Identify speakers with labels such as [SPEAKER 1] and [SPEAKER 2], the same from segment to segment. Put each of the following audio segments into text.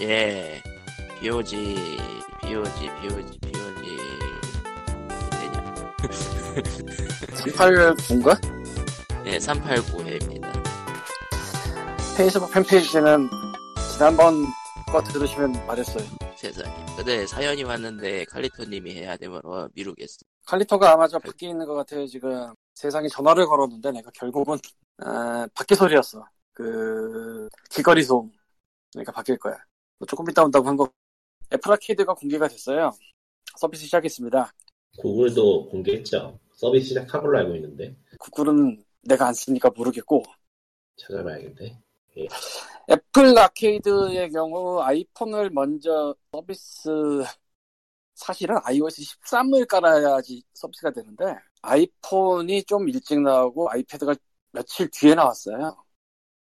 [SPEAKER 1] 예. BOG, BOG, BOG, BOG. 되냐?
[SPEAKER 2] 389인가?
[SPEAKER 1] 예, 389회입니다.
[SPEAKER 2] 페이스북 팬페이지는 지난번 거 들으시면 말했어요.
[SPEAKER 1] 세상에. 근데 사연이 왔는데 칼리토님이 해야 되므로 미루겠어.
[SPEAKER 2] 칼리토가 아마 저 밖에 있는 것 같아요. 지금 세상에 전화를 걸었는데 내가 결국은 아, 밖에 소리였어. 그 길거리 소음. 그러니까 바뀔 거야. 뭐 조금 이따 온다고 한 거. 애플 아케이드가 공개가 됐어요. 서비스 시작했습니다.
[SPEAKER 3] 구글도 공개했죠. 서비스 시작한 걸로 알고 있는데
[SPEAKER 2] 구글은 내가 안 쓰니까 모르겠고
[SPEAKER 3] 찾아봐야겠네.
[SPEAKER 2] 애플 아케이드의 경우 아이폰을 먼저 서비스 사실은 iOS 13을 깔아야지 서비스가 되는데 아이폰이 좀 일찍 나오고 아이패드가 며칠 뒤에 나왔어요.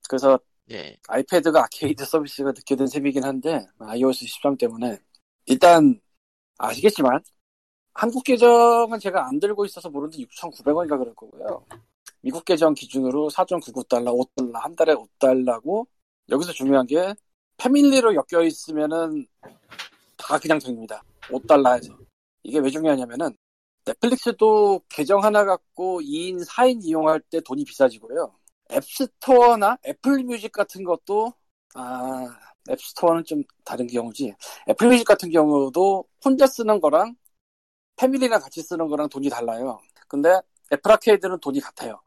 [SPEAKER 2] 그래서
[SPEAKER 1] 예.
[SPEAKER 2] 아이패드가 아케이드 서비스가 늦게 된 셈이긴 한데 iOS 13 때문에 일단 아시겠지만 한국 계정은 제가 안 들고 있어서 모르는데 6,900원인가 그럴 거고요. 미국 계정 기준으로 4.99달러, 5달러, 한 달에 5달러고 여기서 중요한 게 패밀리로 엮여 있으면은 다 그냥 됩니다. 5달러에서. 이게 왜 중요하냐면은 넷플릭스도 계정 하나 갖고 2인, 4인 이용할 때 돈이 비싸지고요. 앱스토어나 애플 뮤직 같은 것도 아 앱스토어는 좀 다른 경우지. 애플 뮤직 같은 경우도 혼자 쓰는 거랑 family랑 같이 쓰는 거랑 돈이 달라요. 근데 애플 아케이드는 돈이 같아요.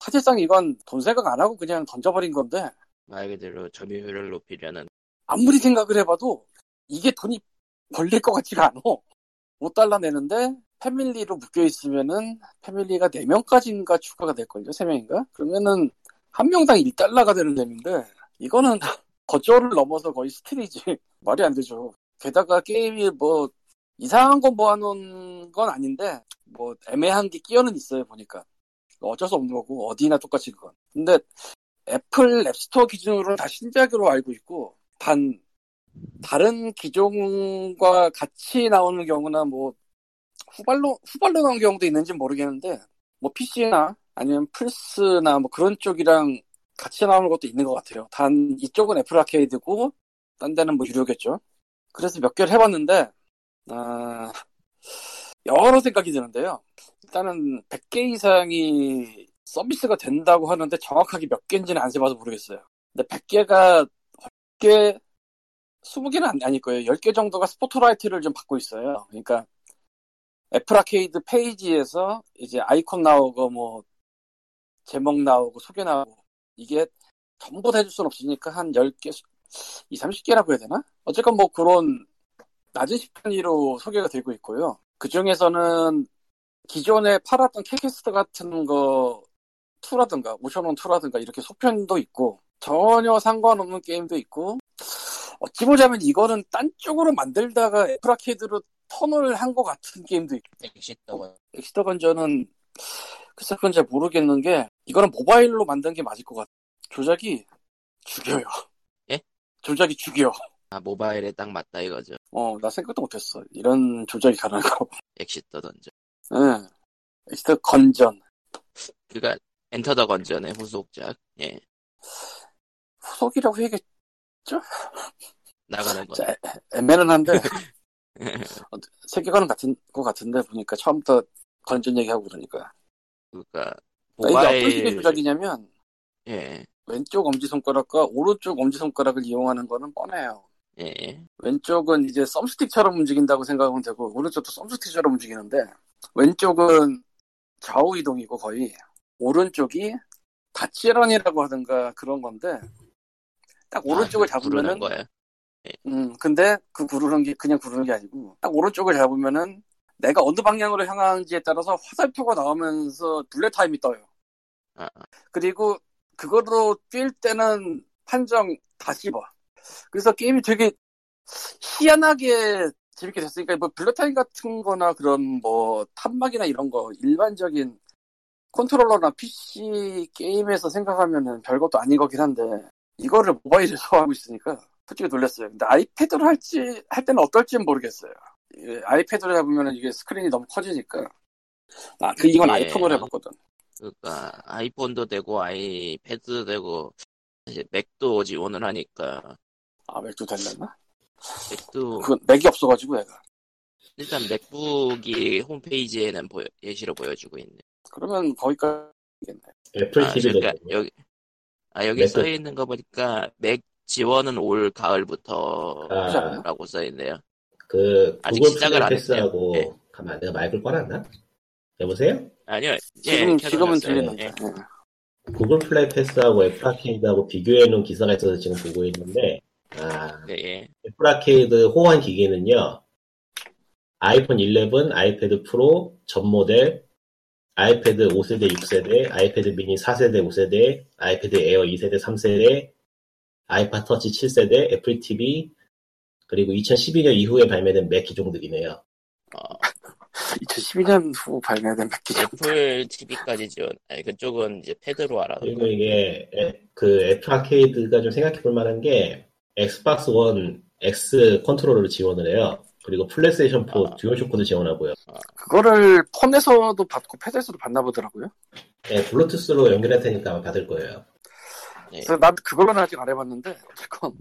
[SPEAKER 2] 사실상 이건 돈 생각 안 하고 그냥 던져버린 건데
[SPEAKER 1] 말 그대로 점유율을 높이려는
[SPEAKER 2] 아무리 생각을 해봐도 이게 돈이 걸릴 것 같지가 않아. 5달러 내는데 family로 묶여 있으면은 family가 4명까지인가 추가가 될걸요? 3명인가? 그러면은 한 명당 1달러가 되는 셈인데 이거는 거저를 넘어서 거의 steal이지. 말이 안 되죠. 게다가 게임이 뭐 이상한 거 모아놓은 건 아닌데 뭐 애매한 게 끼어는 있어요 보니까 어쩔 수 없는 거고 어디나 똑같이 그건 근데 애플 앱스토어 기준으로는 다 신작으로 알고 있고 단 다른 기종과 같이 나오는 경우나 뭐 후발로 후발로 나온 경우도 있는지 모르겠는데 뭐 PC나 아니면 플스나 뭐 그런 쪽이랑 같이 나오는 것도 있는 것 같아요. 단 이쪽은 애플 아케이드고 딴 데는 뭐 유료겠죠. 그래서 몇 개를 해봤는데 아, 여러 생각이 드는데요. 일단은 100개 이상이 서비스가 된다고 하는데 정확하게 몇 개인지는 안 세봐서 모르겠어요. 근데 100개가 10개, 20개는 아니, 아닐 거예요. 10개 정도가 스포트라이트를 좀 받고 있어요. 그러니까 애플 아케이드 페이지에서 이제 아이콘 나오고 뭐 제목 나오고 소개 나오고 이게 전부 다 해줄 순 없으니까 한 10개, 2, 30개라고 해야 되나? 어쨌건 뭐 그런 낮은 시판위로 소개가 되고 있고요. 그 중에서는 기존에 팔았던 Cat Quest 같은 거 2라든가 Oceanhorn 2라든가 이렇게 속편도 있고 전혀 상관없는 게임도 있고 어찌 보자면 이거는 딴 쪽으로 만들다가 애플 아케이드로 턴을 한 것 같은 게임도 있고
[SPEAKER 1] Exit
[SPEAKER 2] the Gun Exit the Gungeon은 글쎄 그건 잘 모르겠는 게 이거는 모바일로 만든 게 맞을 것 같아 조작이 죽여요
[SPEAKER 1] 예?
[SPEAKER 2] 조작이 죽여
[SPEAKER 1] 아 모바일에 딱 맞다 이거죠.
[SPEAKER 2] 어 나 생각도 못했어 이런 조작이 가능한 거
[SPEAKER 1] Exit the Gungeon.
[SPEAKER 2] 응. Exit the Gungeon
[SPEAKER 1] 그니까 Enter the Gungeon의 후속작. 예.
[SPEAKER 2] 후속이라고 해야겠
[SPEAKER 1] 나가는 거.
[SPEAKER 2] 자, 애- 애매는 한데 세계관은 같은 것 같은데 보니까 처음부터 Gungeon 얘기하고 그러니까
[SPEAKER 1] 그러니까
[SPEAKER 2] 그러니까 이게 어떤 식의
[SPEAKER 1] 모바일
[SPEAKER 2] 조작이냐면
[SPEAKER 1] 예.
[SPEAKER 2] 왼쪽 엄지손가락과 오른쪽 엄지손가락을 이용하는 거는 뻔해요
[SPEAKER 1] 예.
[SPEAKER 2] 왼쪽은 이제 썸스틱처럼 움직인다고 생각하면 되고 오른쪽도 썸스틱처럼 움직이는데 왼쪽은 좌우 이동이고 거의 오른쪽이 다치런이라고 하든가 그런 건데 딱 오른쪽을
[SPEAKER 1] 아, 그 구르는
[SPEAKER 2] 잡으면은. 음 근데 그 구르는 게 그냥 구르는 게 아니고 딱 오른쪽을 잡으면은 내가 어느 방향으로 향하는지에 따라서 화살표가 나오면서 블랙 타임이 떠요.
[SPEAKER 1] 아, 아.
[SPEAKER 2] 그리고 그거로 뛸 때는 판정 다 씹어. 그래서 게임이 되게 희한하게 재밌게 됐으니까 뭐 bullet time 같은 거나 그런 뭐 탄막이나 이런 거 일반적인 컨트롤러나 PC 게임에서 생각하면은 별것도 아닌 거긴 한데 이거를 모바일에서 하고 있으니까 솔직히 놀랐어요. 근데 아이패드로 할지 할 때는 어떨지는 모르겠어요. 아이패드로 해보면은 이게 스크린이 너무 커지니까 아, 그 이건
[SPEAKER 1] 예.
[SPEAKER 2] 아이폰으로 해봤거든.
[SPEAKER 1] 그러니까 아이폰도 되고 아이패드도 되고 사실 맥도 지원을 하니까
[SPEAKER 2] 아 맥도 달렸나?
[SPEAKER 1] 맥도
[SPEAKER 2] 그건 맥이 없어가지고 얘가.
[SPEAKER 1] 일단 맥북이 홈페이지에는 보여, 예시로 보여주고 있네.
[SPEAKER 2] 그러면 거기까지겠네.
[SPEAKER 3] 애플
[SPEAKER 1] 아,
[SPEAKER 3] TV도
[SPEAKER 1] 그러니까 여기 아 여기
[SPEAKER 3] 맥북.
[SPEAKER 1] 써 있는 거 보니까 맥 지원은 올 가을부터라고
[SPEAKER 3] 아,
[SPEAKER 1] 써 있네요.
[SPEAKER 3] 그
[SPEAKER 1] 아직
[SPEAKER 3] 구글
[SPEAKER 1] 시작을
[SPEAKER 3] 플레이
[SPEAKER 1] 안
[SPEAKER 3] 패스하고
[SPEAKER 1] 했어요. 네.
[SPEAKER 3] 가만 내가 마이크를 꺼놨나? 여보세요?
[SPEAKER 1] 아니요.
[SPEAKER 2] 지금
[SPEAKER 1] 예,
[SPEAKER 2] 지금은
[SPEAKER 1] 켜놓았어요.
[SPEAKER 2] 들리는데.
[SPEAKER 1] 예.
[SPEAKER 2] 예.
[SPEAKER 3] 구글 플레이 패스하고 애플 아케이드하고 비교해 놓은 기사가 있어서 지금 보고 있는데 아,
[SPEAKER 1] 예, 예.
[SPEAKER 3] 애플 아케이드 호환 기기는요. 아이폰 11, 아이패드 프로 전 모델, 아이패드 5세대, 6세대, 아이패드 미니 4세대, 5세대, 아이패드 에어 2세대, 3세대, 아이팟 터치 7세대, 애플 TV, 그리고 2012년 이후에 발매된 맥 기종들이네요.
[SPEAKER 1] 어,
[SPEAKER 2] 2012년 후 발매된 맥 기종
[SPEAKER 1] 애플 TV까지 지원. 아니 그쪽은 이제 패드로 알아.
[SPEAKER 3] 그리고 이게 애- 그 애플 아케이드가 좀 생각해 볼 만한 게 엑스박스 원 X 컨트롤러를 지원을 해요. 그리고 플레이스테이션 4
[SPEAKER 1] 아.
[SPEAKER 3] 듀얼 쇼크도 지원하고요.
[SPEAKER 2] 그거를 폰에서도 받고 패드에서도 받나 보더라고요.
[SPEAKER 3] 네, 블루투스로 연결할 테니까 받을 거예요.
[SPEAKER 1] 네.
[SPEAKER 2] 그래서 난 그걸로는 아직 안 해봤는데 어쨌건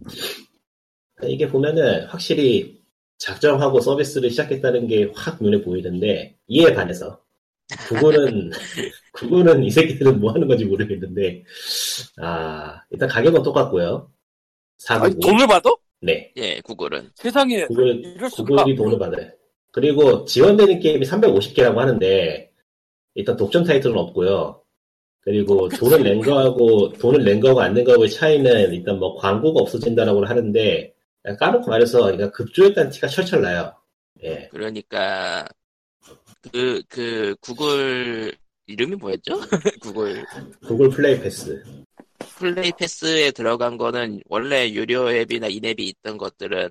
[SPEAKER 3] 이게 보면은 확실히 작정하고 서비스를 시작했다는 게 확 눈에 보이는데 이에 반해서 구글은 구글은 이 새끼들은 뭐 하는 건지 모르겠는데 아 일단 가격은 똑같고요. 499.
[SPEAKER 2] 돈을 받아?
[SPEAKER 3] 네.
[SPEAKER 1] 예, 구글은.
[SPEAKER 2] 세상에
[SPEAKER 3] 구글 구글이 돈을 받아요. 그리고 지원되는 게임이 350개라고 하는데 일단 독점 타이틀은 없고요. 그리고 돈을 낸 거하고 돈을 낸 거하고 안 낸 거하고의 차이는 일단 뭐 광고가 없어진다라고 하는데 까놓고 말해서 그러니까 급조했다는 티가 철철 나요. 예.
[SPEAKER 1] 그러니까 그그 구글 이름이 뭐였죠? 구글
[SPEAKER 3] 구글 플레이 패스.
[SPEAKER 1] 플레이 패스에 들어간 거는 원래 유료 앱이나 인앱이 있던 것들은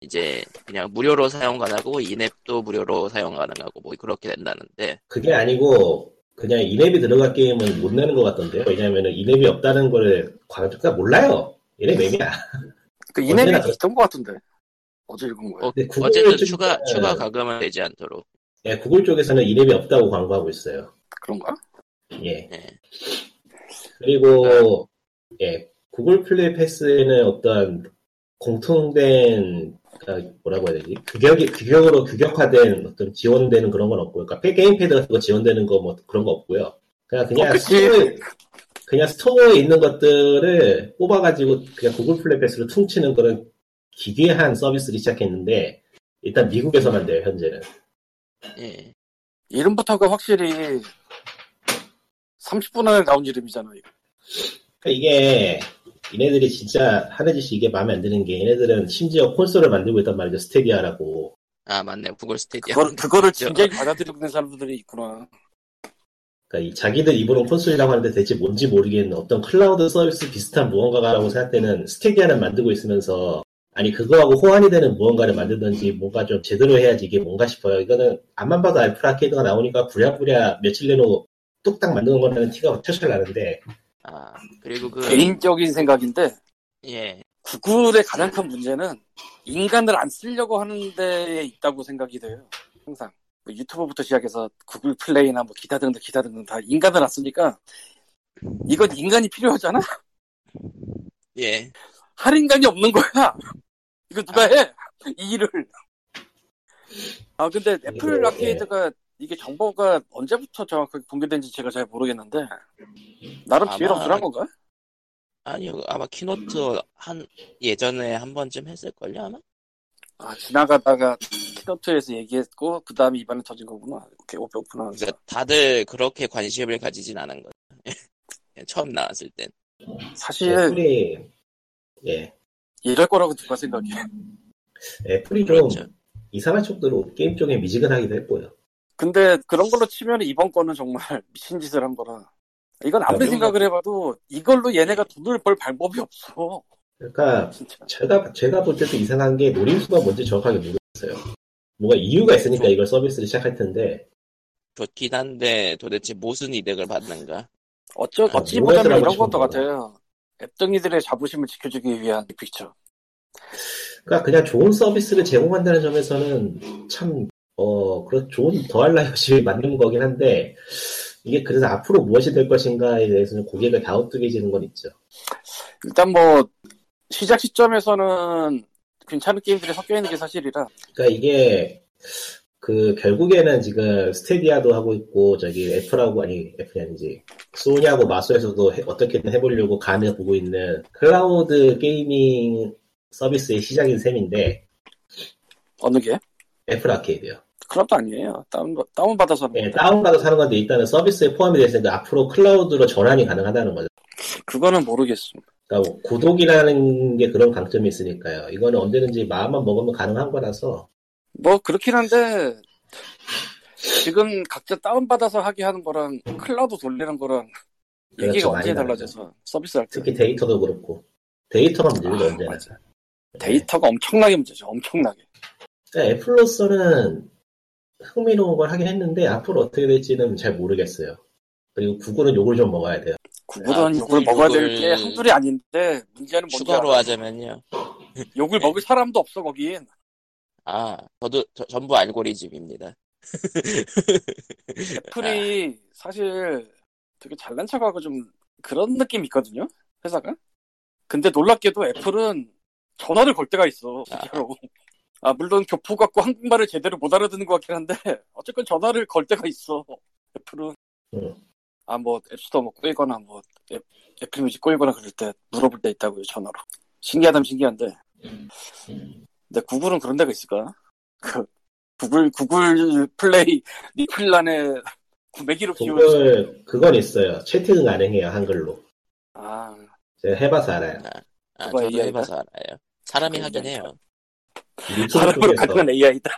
[SPEAKER 1] 이제 그냥 무료로 사용 가능하고 인앱도 무료로 사용 가능하고 뭐 그렇게 된다는데
[SPEAKER 3] 그게 아니고 그냥 인앱이 들어간 게임은 못 내는 것 같던데요. 왜냐하면 인앱이 없다는 거를 관계자가 몰라요. 인앱 앱이야.
[SPEAKER 2] 그
[SPEAKER 3] 그렇-
[SPEAKER 2] 있던 것 같은데 어제 읽은 거야.
[SPEAKER 1] 어, 어쨌든 추가 추가 가금은 되지 않도록
[SPEAKER 3] 예, 구글 쪽에서는 인앱이 없다고 광고하고 있어요.
[SPEAKER 2] 그런가?
[SPEAKER 3] 예.
[SPEAKER 1] 예.
[SPEAKER 3] 그리고 예 구글 플레이 패스에는 어떤 공통된 뭐라고 해야 되지 규격이 규격으로 규격화된 어떤 지원되는 그런 건 없고요. 그러니까 게임패드 같은 거 지원되는 거 뭐 그런 거 없고요. 그냥 그냥
[SPEAKER 2] 어.
[SPEAKER 3] 스토어에, 그냥 스토어에 있는 것들을 뽑아가지고 그냥 구글 플레이 패스로 퉁치는 그런 기괴한 서비스를 시작했는데 일단 미국에서만 돼요 현재는.
[SPEAKER 1] 예.
[SPEAKER 2] 이름부터가 확실히 30분 안에 나온 이름이잖아. 이거.
[SPEAKER 3] 그러니까 이게 얘네들이 진짜 하는 짓이 이게 마음에 안 드는 게 얘네들은 심지어 콘솔을 만들고 있단 말이죠. 스타디아라고.
[SPEAKER 1] 아 맞네. 구글 스타디아.
[SPEAKER 2] 그걸, 그거를. 진지하게 받아들이고 있는 사람들이 있구나.
[SPEAKER 3] 그러니까 이 자기들 입으로는 콘솔이라고 하는데 대체 뭔지 모르겠는 어떤 클라우드 서비스 비슷한 무언가라고 생각되는 스타디아를 만들고 있으면서 아니 그거하고 호환이 되는 무언가를 만들든지 뭔가 좀 제대로 해야지 이게 뭔가 싶어요. 이거는 암만 봐도 애플 아케이드가 나오니까 부랴부랴 며칠 내로 뚝딱 만드는 거라는 티가 철철 나는데
[SPEAKER 1] 아 그리고 그
[SPEAKER 2] 개인적인 생각인데
[SPEAKER 1] 예.
[SPEAKER 2] 구글의 가장 큰 문제는 인간을 안 쓰려고 하는 데에 있다고 생각이 돼요. 항상 뭐 유튜브부터 시작해서 구글 플레이나 뭐 기타 등등 기타 등등 다 인간을 안 쓰니까 이건 인간이 필요하잖아.
[SPEAKER 1] 예.
[SPEAKER 2] 할 인간이 없는 거야. 이거 누가 해? 이 일을. 아 근데 애플
[SPEAKER 3] 이거,
[SPEAKER 2] 아케이드가 이게 정보가 언제부터 정확하게 공개된지 제가 잘 모르겠는데 나름
[SPEAKER 1] 아마-
[SPEAKER 2] 비밀엄수한 건가?
[SPEAKER 1] 아니요 아마 keynote 한 예전에 한 번쯤 했을걸요 아마
[SPEAKER 2] 아 지나가다가 keynote에서 얘기했고 그 다음에 이번에 터진 거구나. 오케이 오페오프나.
[SPEAKER 1] 그러니까 다들 그렇게 관심을 가지진 않은 거죠 처음 나왔을 땐
[SPEAKER 2] 사실
[SPEAKER 3] 애플이 예
[SPEAKER 2] 이럴 거라고 누가 생각해?
[SPEAKER 3] 애플이 좀
[SPEAKER 1] 그렇죠
[SPEAKER 3] 이상한 쪽으로 게임 쪽에 미지근하기도 했고요
[SPEAKER 2] 근데 그런 걸로 치면 이번 거는 정말 미친 짓을 한 거라. 이건 아무리
[SPEAKER 3] 그러면-
[SPEAKER 2] 생각을 해봐도 이걸로 얘네가 돈을 벌 방법이 없어.
[SPEAKER 3] 그러니까
[SPEAKER 2] 진짜.
[SPEAKER 3] 제가 제가 볼 때도 이상한 게 노림수가 뭔지 정확하게 모르겠어요. 뭔가 이유가 있으니까 이걸 서비스를 시작할 텐데
[SPEAKER 1] 좋긴 한데 도대체 무슨 이득을 받는가
[SPEAKER 2] 어쩌,
[SPEAKER 3] 아,
[SPEAKER 2] 어찌
[SPEAKER 3] 뭐가
[SPEAKER 2] 보자면 이런 것도 같아요. 앱등이들의 자부심을 지켜주기 위한 픽처.
[SPEAKER 3] 그러니까 그냥 좋은 서비스를 제공한다는 점에서는 참 어, 그런 좋은 더할 나위 없이 맞는 거긴 한데 이게 그래서 앞으로 무엇이 될 것인가에 대해서는 고개가 갸우뚱해지는 건 있죠.
[SPEAKER 2] 일단 뭐 시작 시점에서는 괜찮은 게임들이 섞여 있는 게 사실이라
[SPEAKER 3] 그러니까 이게 그 결국에는 지금 스테디아도 하고 있고 저기 애플하고 아니 애플이 아니지 소니하고 마소에서도 해- 어떻게든 해보려고 간을 보고 있는 클라우드 gaming 서비스의 시작인 셈인데
[SPEAKER 2] 어느 게?
[SPEAKER 3] 애플 아케이드요.
[SPEAKER 2] 클라우드도 아니에요. 다운 다운 받아서 하는
[SPEAKER 3] 예,
[SPEAKER 2] 건데.
[SPEAKER 3] 다운받아 하는 건데 일단은 서비스에 포함이 되어 있으니까 앞으로 클라우드로 전환이 가능하다는 거죠.
[SPEAKER 2] 그거는 모르겠음.
[SPEAKER 3] 그러니까 뭐 고독이라는 게 그런 강점이 있으니까요. 이거는 언제든지 마음만 먹으면 가능한 거라서
[SPEAKER 2] 뭐 그렇긴 한데 지금 각자 다운 받아서 하게 하는 거랑 클라우드 돌리는 거랑
[SPEAKER 3] 그렇죠,
[SPEAKER 2] 얘기가
[SPEAKER 3] 많이
[SPEAKER 2] 완전히. 달라져서 서비스 할 때.
[SPEAKER 3] 특히 데이터도 그렇고 데이터가 문제죠
[SPEAKER 2] 아,
[SPEAKER 3] 언제나.
[SPEAKER 2] 맞아. 데이터가 엄청나게 문제죠. 엄청나게.
[SPEAKER 3] 그러니까 애플로서는 흥미로운 걸 하긴 했는데 앞으로 어떻게 될지는 잘 모르겠어요. 그리고 구글은 욕을 좀 먹어야 돼요.
[SPEAKER 2] 구글은
[SPEAKER 1] 아,
[SPEAKER 2] 욕을
[SPEAKER 1] 구글
[SPEAKER 2] 먹어야 될 게 한둘이 아닌데 문제는 뭔지
[SPEAKER 1] 추가로
[SPEAKER 2] 알아?
[SPEAKER 1] 하자면요.
[SPEAKER 2] 욕을 먹을 사람도 없어 거긴.
[SPEAKER 1] 아, 저도 저- 전부 알고리즘입니다.
[SPEAKER 2] 애플이 사실 되게 잘난 척하고 좀 그런 느낌이 있거든요. 회사가. 근데 놀랍게도 애플은 전화를 걸 때가 있어. 진짜로. 아 물론 교포 같고 한국말을 제대로 못 알아듣는 것 같긴 한데 어쨌건 전화를 걸 때가 있어. 애플은.
[SPEAKER 3] 음.
[SPEAKER 2] 아뭐 앱스토어 뭐 꼬이거나 뭐 앱, 애플 뮤직 꼬이거나 그럴 때 물어볼 때 있다고요 전화로. 신기하다면 신기한데. 근데 구글은 그런 데가 있을까? 그 구글 구글 플레이 리플란에 구매 기록 지우는
[SPEAKER 3] 구글 그건 있어요. 채팅은 가능해요 한글로.
[SPEAKER 2] 아
[SPEAKER 3] 제가 해봐서 알아요.
[SPEAKER 1] 아,
[SPEAKER 2] 그거
[SPEAKER 1] 저도? 해봐서 알아요. 사람이
[SPEAKER 2] 그거
[SPEAKER 1] 하긴. 해요.
[SPEAKER 3] 유튜브
[SPEAKER 2] 사람으로 가능한 AI다.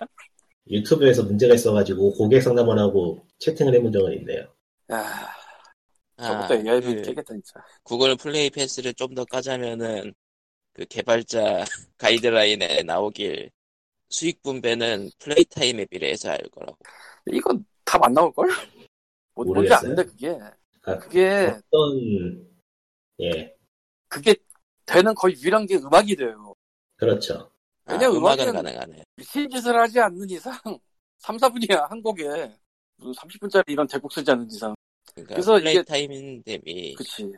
[SPEAKER 3] 유튜브에서 문제가 있어가지고 고객 상담원 하고 채팅을 해본 적은 있네요.
[SPEAKER 2] 야,
[SPEAKER 1] 아,
[SPEAKER 2] 저것도 AI도
[SPEAKER 1] 그
[SPEAKER 2] 깨겠다 진짜.
[SPEAKER 1] 구글 플레이 패스를 좀 더 까자면은 그 개발자 가이드라인에 나오길 수익 분배는 플레이 타임에 비례해서 할 거라고.
[SPEAKER 2] 이거 답안 나올 걸? 뭔지
[SPEAKER 3] 모르겠어요.
[SPEAKER 2] 아는데 그게
[SPEAKER 3] 아,
[SPEAKER 2] 그게
[SPEAKER 3] 어떤 예
[SPEAKER 2] 그게 되는 거의 유일한 게 음악이 돼요.
[SPEAKER 3] 그렇죠.
[SPEAKER 1] 아,
[SPEAKER 2] 왜냐,
[SPEAKER 1] 음악은
[SPEAKER 2] 음악은-
[SPEAKER 1] 가능하네.
[SPEAKER 2] 미친 짓을 하지 않는 이상 3, 4분이야 한 곡에 무슨 30분짜리 이런 대곡 쓰지 않는 이상.
[SPEAKER 1] 그러니까
[SPEAKER 2] 그래서 이게-
[SPEAKER 1] 타임 대비
[SPEAKER 2] 그치.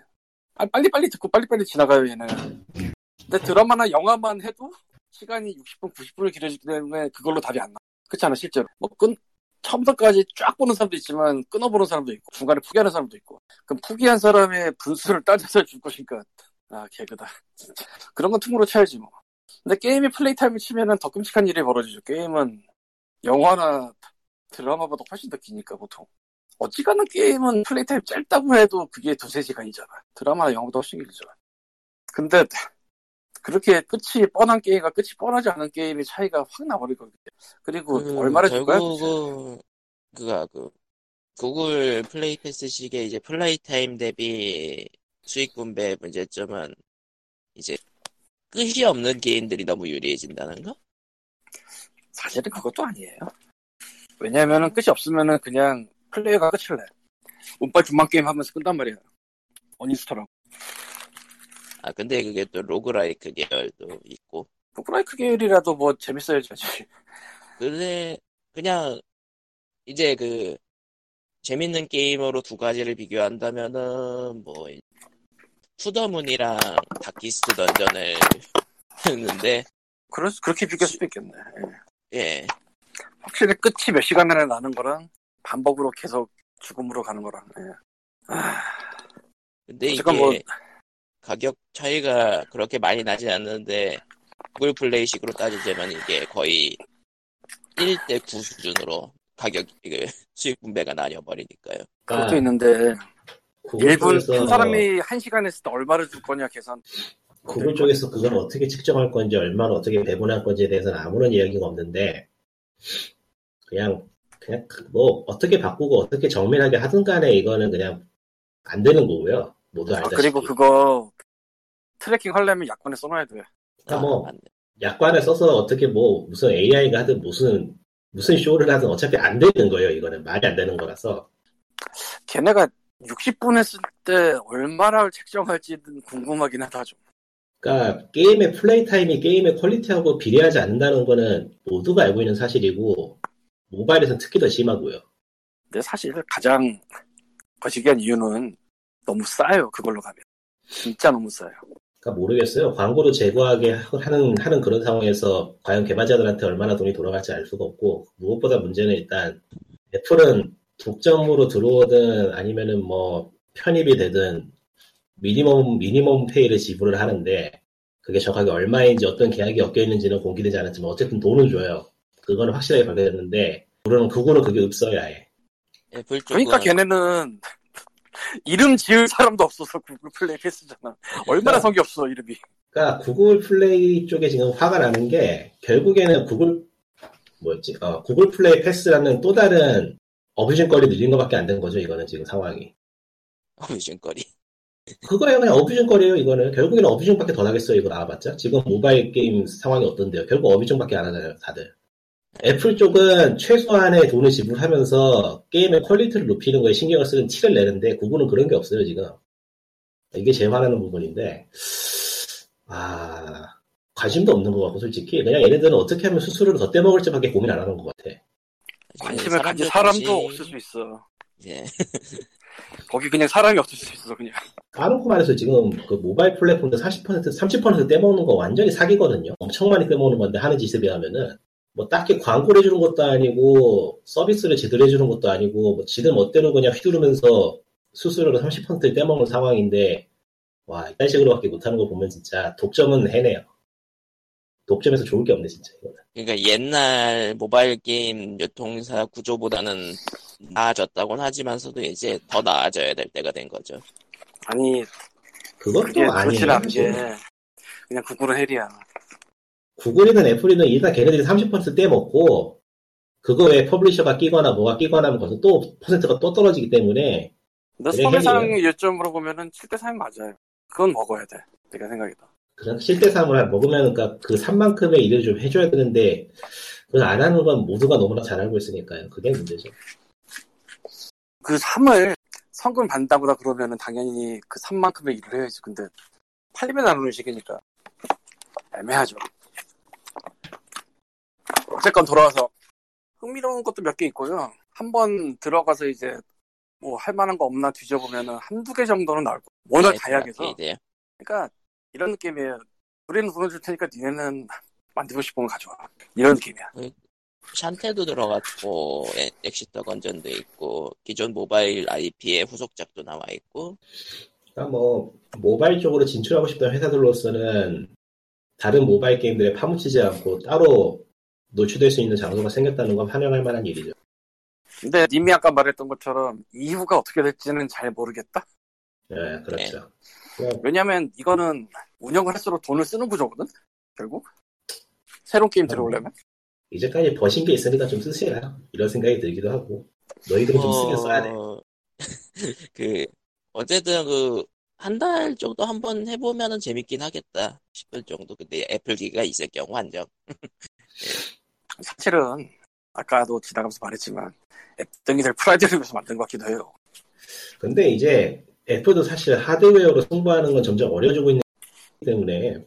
[SPEAKER 2] 아, 빨리 빨리 듣고 빨리 빨리 지나가요, 얘는. 근데 드라마나 영화만 해도 시간이 60분, 90분을 길어지기 때문에 그걸로 답이 안 나. 그렇지 않아, 실제로. 뭐, 끈, 처음부터까지 쫙 보는 사람도 있지만, 끊어보는 사람도 있고, 중간에 포기하는 사람도 있고. 그럼 포기한 사람의 분수를 따져서 줄 것인가. 아, 개그다. 그런 건 퉁으로 쳐야지, 뭐. 근데 게임이 play time을 치면은 더 끔찍한 일이 벌어지죠. 게임은 영화나 드라마보다 훨씬 더 기니까, 보통. 어지간한 게임은 play time 짧다고 해도 그게 두세 시간이잖아. 드라마나 영화보다 훨씬 길죠. 근데 그렇게 끝이 뻔한 게임과 끝이 뻔하지 않은 게임의 차이가 확 나버리거든요. 그리고
[SPEAKER 1] 그
[SPEAKER 2] 얼마나 줄 거야?
[SPEAKER 1] 결국은 그가 그 구글 플레이 패스식의 이제 play time 대비 수익 분배 문제점은 이제 끝이 없는 게임들이 너무 유리해진다는 거?
[SPEAKER 2] 사실은 그것도 아니에요. 왜냐면은 끝이 없으면은 그냥 플레이어가 끝을 내. 운빨 좆망 게임 하면서 끝낸단 말이야. uninstall하고.
[SPEAKER 1] 아 근데 그게 또 roguelike 계열도 있고
[SPEAKER 2] roguelike 계열이라도 뭐 재밌어야지.
[SPEAKER 1] 근데 그냥 이제 그 재밌는 게임으로 두 가지를 비교한다면은 뭐 투더문이랑 다키스트 던전을 했는데
[SPEAKER 2] 그럴 수- 그렇게 비교할 수도 있겠네. 예.
[SPEAKER 1] 예
[SPEAKER 2] 확실히 끝이 몇 시간 안에 나는 거랑 반복으로 계속 죽음으로 가는 거랑. 예. 아,
[SPEAKER 1] 근데 이게
[SPEAKER 2] 뭐-
[SPEAKER 1] 가격 차이가 그렇게 많이 나지 않는데 구글 플레이식으로 따지자면 이게 거의 1대 9 수준으로 가격 그 수익 분배가 나뉘어 버리니까요.
[SPEAKER 2] 그것도 있는데
[SPEAKER 3] 구글
[SPEAKER 2] 1분
[SPEAKER 3] 쪽에서
[SPEAKER 2] 한 사람이 한 시간 했을 때 얼마를 줄 거냐 계산.
[SPEAKER 3] 구글 쪽에서 그걸 어떻게 측정할 건지 얼마나 어떻게 배분할 건지에 대해서는 아무런 이야기가 없는데 그냥 그냥 뭐 어떻게 바꾸고 어떻게 정밀하게 하든 간에 이거는 그냥 안 되는 거고요. 모두
[SPEAKER 2] 아,
[SPEAKER 3] 알다시피.
[SPEAKER 2] 그리고 그거 tracking 하려면 약관에 써놔야 돼.
[SPEAKER 3] 그러니까 뭐
[SPEAKER 1] 맞네.
[SPEAKER 3] 약관을 써서 어떻게 뭐 무슨 AI가 하든 무슨 무슨 쇼를 하든 어차피 안 되는 거예요. 이거는 말이 안 되는 거라서.
[SPEAKER 2] 걔네가 60분 했을 때 얼마나 책정할지는 궁금하긴 하다 좀.
[SPEAKER 3] 그러니까 게임의 플레이 타임이 게임의 퀄리티하고 비례하지 않는다는 거는 모두가 알고 있는 사실이고 모바일에서는 특히 더 심하고요.
[SPEAKER 2] 근데 사실 가장 거시기한 이유는 너무 싸요. 그걸로 가면. 진짜 너무 싸요.
[SPEAKER 3] 그러니까 모르겠어요. 광고를 제거하게 하는 하는 그런 상황에서 과연 개발자들한테 얼마나 돈이 돌아갈지 알 수가 없고 무엇보다 문제는 일단 애플은 독점으로 들어오든 아니면은 뭐 편입이 되든 미니멈 미니멈 페이를 지불을 하는데 그게 정확하게 얼마인지 어떤 계약이 엮여 있는지는 공개되지 않았지만 어쨌든 돈을 줘요. 그거는 확실하게 밝혀졌는데 구글은 구글은 그게 없어야 해.
[SPEAKER 1] 애플 쪽은
[SPEAKER 2] 그러니까 걔네는 이름 지을 사람도 없어서 구글 플레이 패스잖아. 얼마나 성의 없어 이름이.
[SPEAKER 3] 그러니까 구글 플레이 쪽에 지금 화가 나는 게 결국에는 구글 뭐였지? 어, 구글 플레이 패스라는 또 다른 abusing거리 늘린 것밖에 안 된 거죠. 이거는 지금 상황이.
[SPEAKER 1] abusing거리.
[SPEAKER 3] 그거예요. 그냥 abusing거리예요. 이거는 결국에는 abusing밖에 더 나겠어요. 이거 나와봤자 지금 모바일 게임 상황이 어떤데요? 결국 abusing밖에 안 하잖아요. 다들. 애플 쪽은 최소한의 돈을 지불하면서 게임의 퀄리티를 높이는 거에 신경을 쓰는 티를 내는데 구글은 그런 게 없어요 지금. 이게 제일 화나는 부분인데 아 관심도 없는 것 같고 솔직히 그냥 얘네들은 어떻게 하면 수수료를 더 떼먹을지밖에 고민 안 하는 것 같아.
[SPEAKER 2] 관심을
[SPEAKER 1] 사람들
[SPEAKER 2] 사람도 없을 수 있어.
[SPEAKER 1] 예.
[SPEAKER 2] 거기 그냥 사람이 없을 수 있어 그냥.
[SPEAKER 3] 까놓고 말해서 지금 그 모바일 플랫폼도 40% 30% 떼먹는 거 완전히 사기거든요. 엄청 많이 떼먹는 건데 하는 짓에 비하면은 뭐 딱히 광고를 해주는 것도 아니고 서비스를 제대로 해주는 것도 아니고 뭐 지들 멋대로 그냥 휘두르면서 수수료를 30%를 떼먹는 상황인데 와 이딴 식으로밖에 못하는 거 보면 진짜 독점은 해내요. 독점에서 좋을 게 없네 진짜 이거는.
[SPEAKER 1] 그러니까 옛날 모바일 게임 유통사 구조보다는 나아졌다고는 하지만서도 이제 더 나아져야 될 때가 된 거죠.
[SPEAKER 2] 아니
[SPEAKER 3] 그것도 아니에요.
[SPEAKER 2] 그냥 구글은 hell이야.
[SPEAKER 3] 구글이든 애플이든 일단 걔네들이 30% 떼먹고 그거에 publisher가 끼거나 뭐가 끼거나 하면 거기서 또 퍼센트가 또 떨어지기 때문에
[SPEAKER 2] 근데 소매상. 요점으로 보면은 7대 3이 맞아요. 그건 먹어야 돼. 내가 생각이다.
[SPEAKER 3] 그런 7대 3을 먹으면 그러니까 그 3만큼의 일을 좀 해줘야 되는데 그걸 안 하는 건 모두가 너무나 잘 알고 있으니까요. 그게 문제죠.
[SPEAKER 2] 그 3을 성금 받는다보다 그러면은 당연히 그 3만큼의 일을 해야지. 근데 팔리면 나누는 식이니까 애매하죠. 어쨌건 돌아와서 흥미로운 것도 몇 개 있고요. 한 번 들어가서 이제 뭐 할 만한 거 없나 뒤져보면은 한두 개 정도는 나올 거예요. 워낙 다양해서.
[SPEAKER 1] 아케이드요.
[SPEAKER 2] 그러니까 이런 느낌이에요. 우리는 돈을 줄 테니까 니네는 만들고 싶은 걸 가져와. 이런 느낌이야.
[SPEAKER 1] 샨테도 들어갔고 에- 엑시터 건전도 있고 기존 모바일 IP의 후속작도 나와 있고
[SPEAKER 3] 그러니까 뭐 모바일 쪽으로 진출하고 싶던 회사들로서는 다른 모바일 게임들에 파묻히지 않고 따로 노출될 수 있는 장소가 생겼다는 건 환영할 만한 일이죠.
[SPEAKER 2] 근데 님이 아까 말했던 것처럼 이후가 어떻게 될지는 잘 모르겠다.
[SPEAKER 3] 네, 그렇죠. 그 냥
[SPEAKER 2] 왜냐면 이거는 운영을 할수록 돈을 쓰는 구조거든. 결국 새로운 게임 들어오려면
[SPEAKER 3] 이제까지 버신 게 있으니까 좀 쓰세요. 이런 생각이 들기도 하고 너희들은 좀 쓰긴 써야 돼.
[SPEAKER 1] 어, 그 어쨌든 그 한 달 정도 한 번 해보면은 재밌긴 하겠다 싶을 정도 근데 애플 기기가 있을 경우 한정
[SPEAKER 2] 사실은 아까도 지나가면서 말했지만 앱등이들 프라이드를 위해서 만든 것 같기도 해요.
[SPEAKER 3] 근데 이제 애플도 사실 하드웨어로 승부하는 건 점점 어려지고 있는 때문에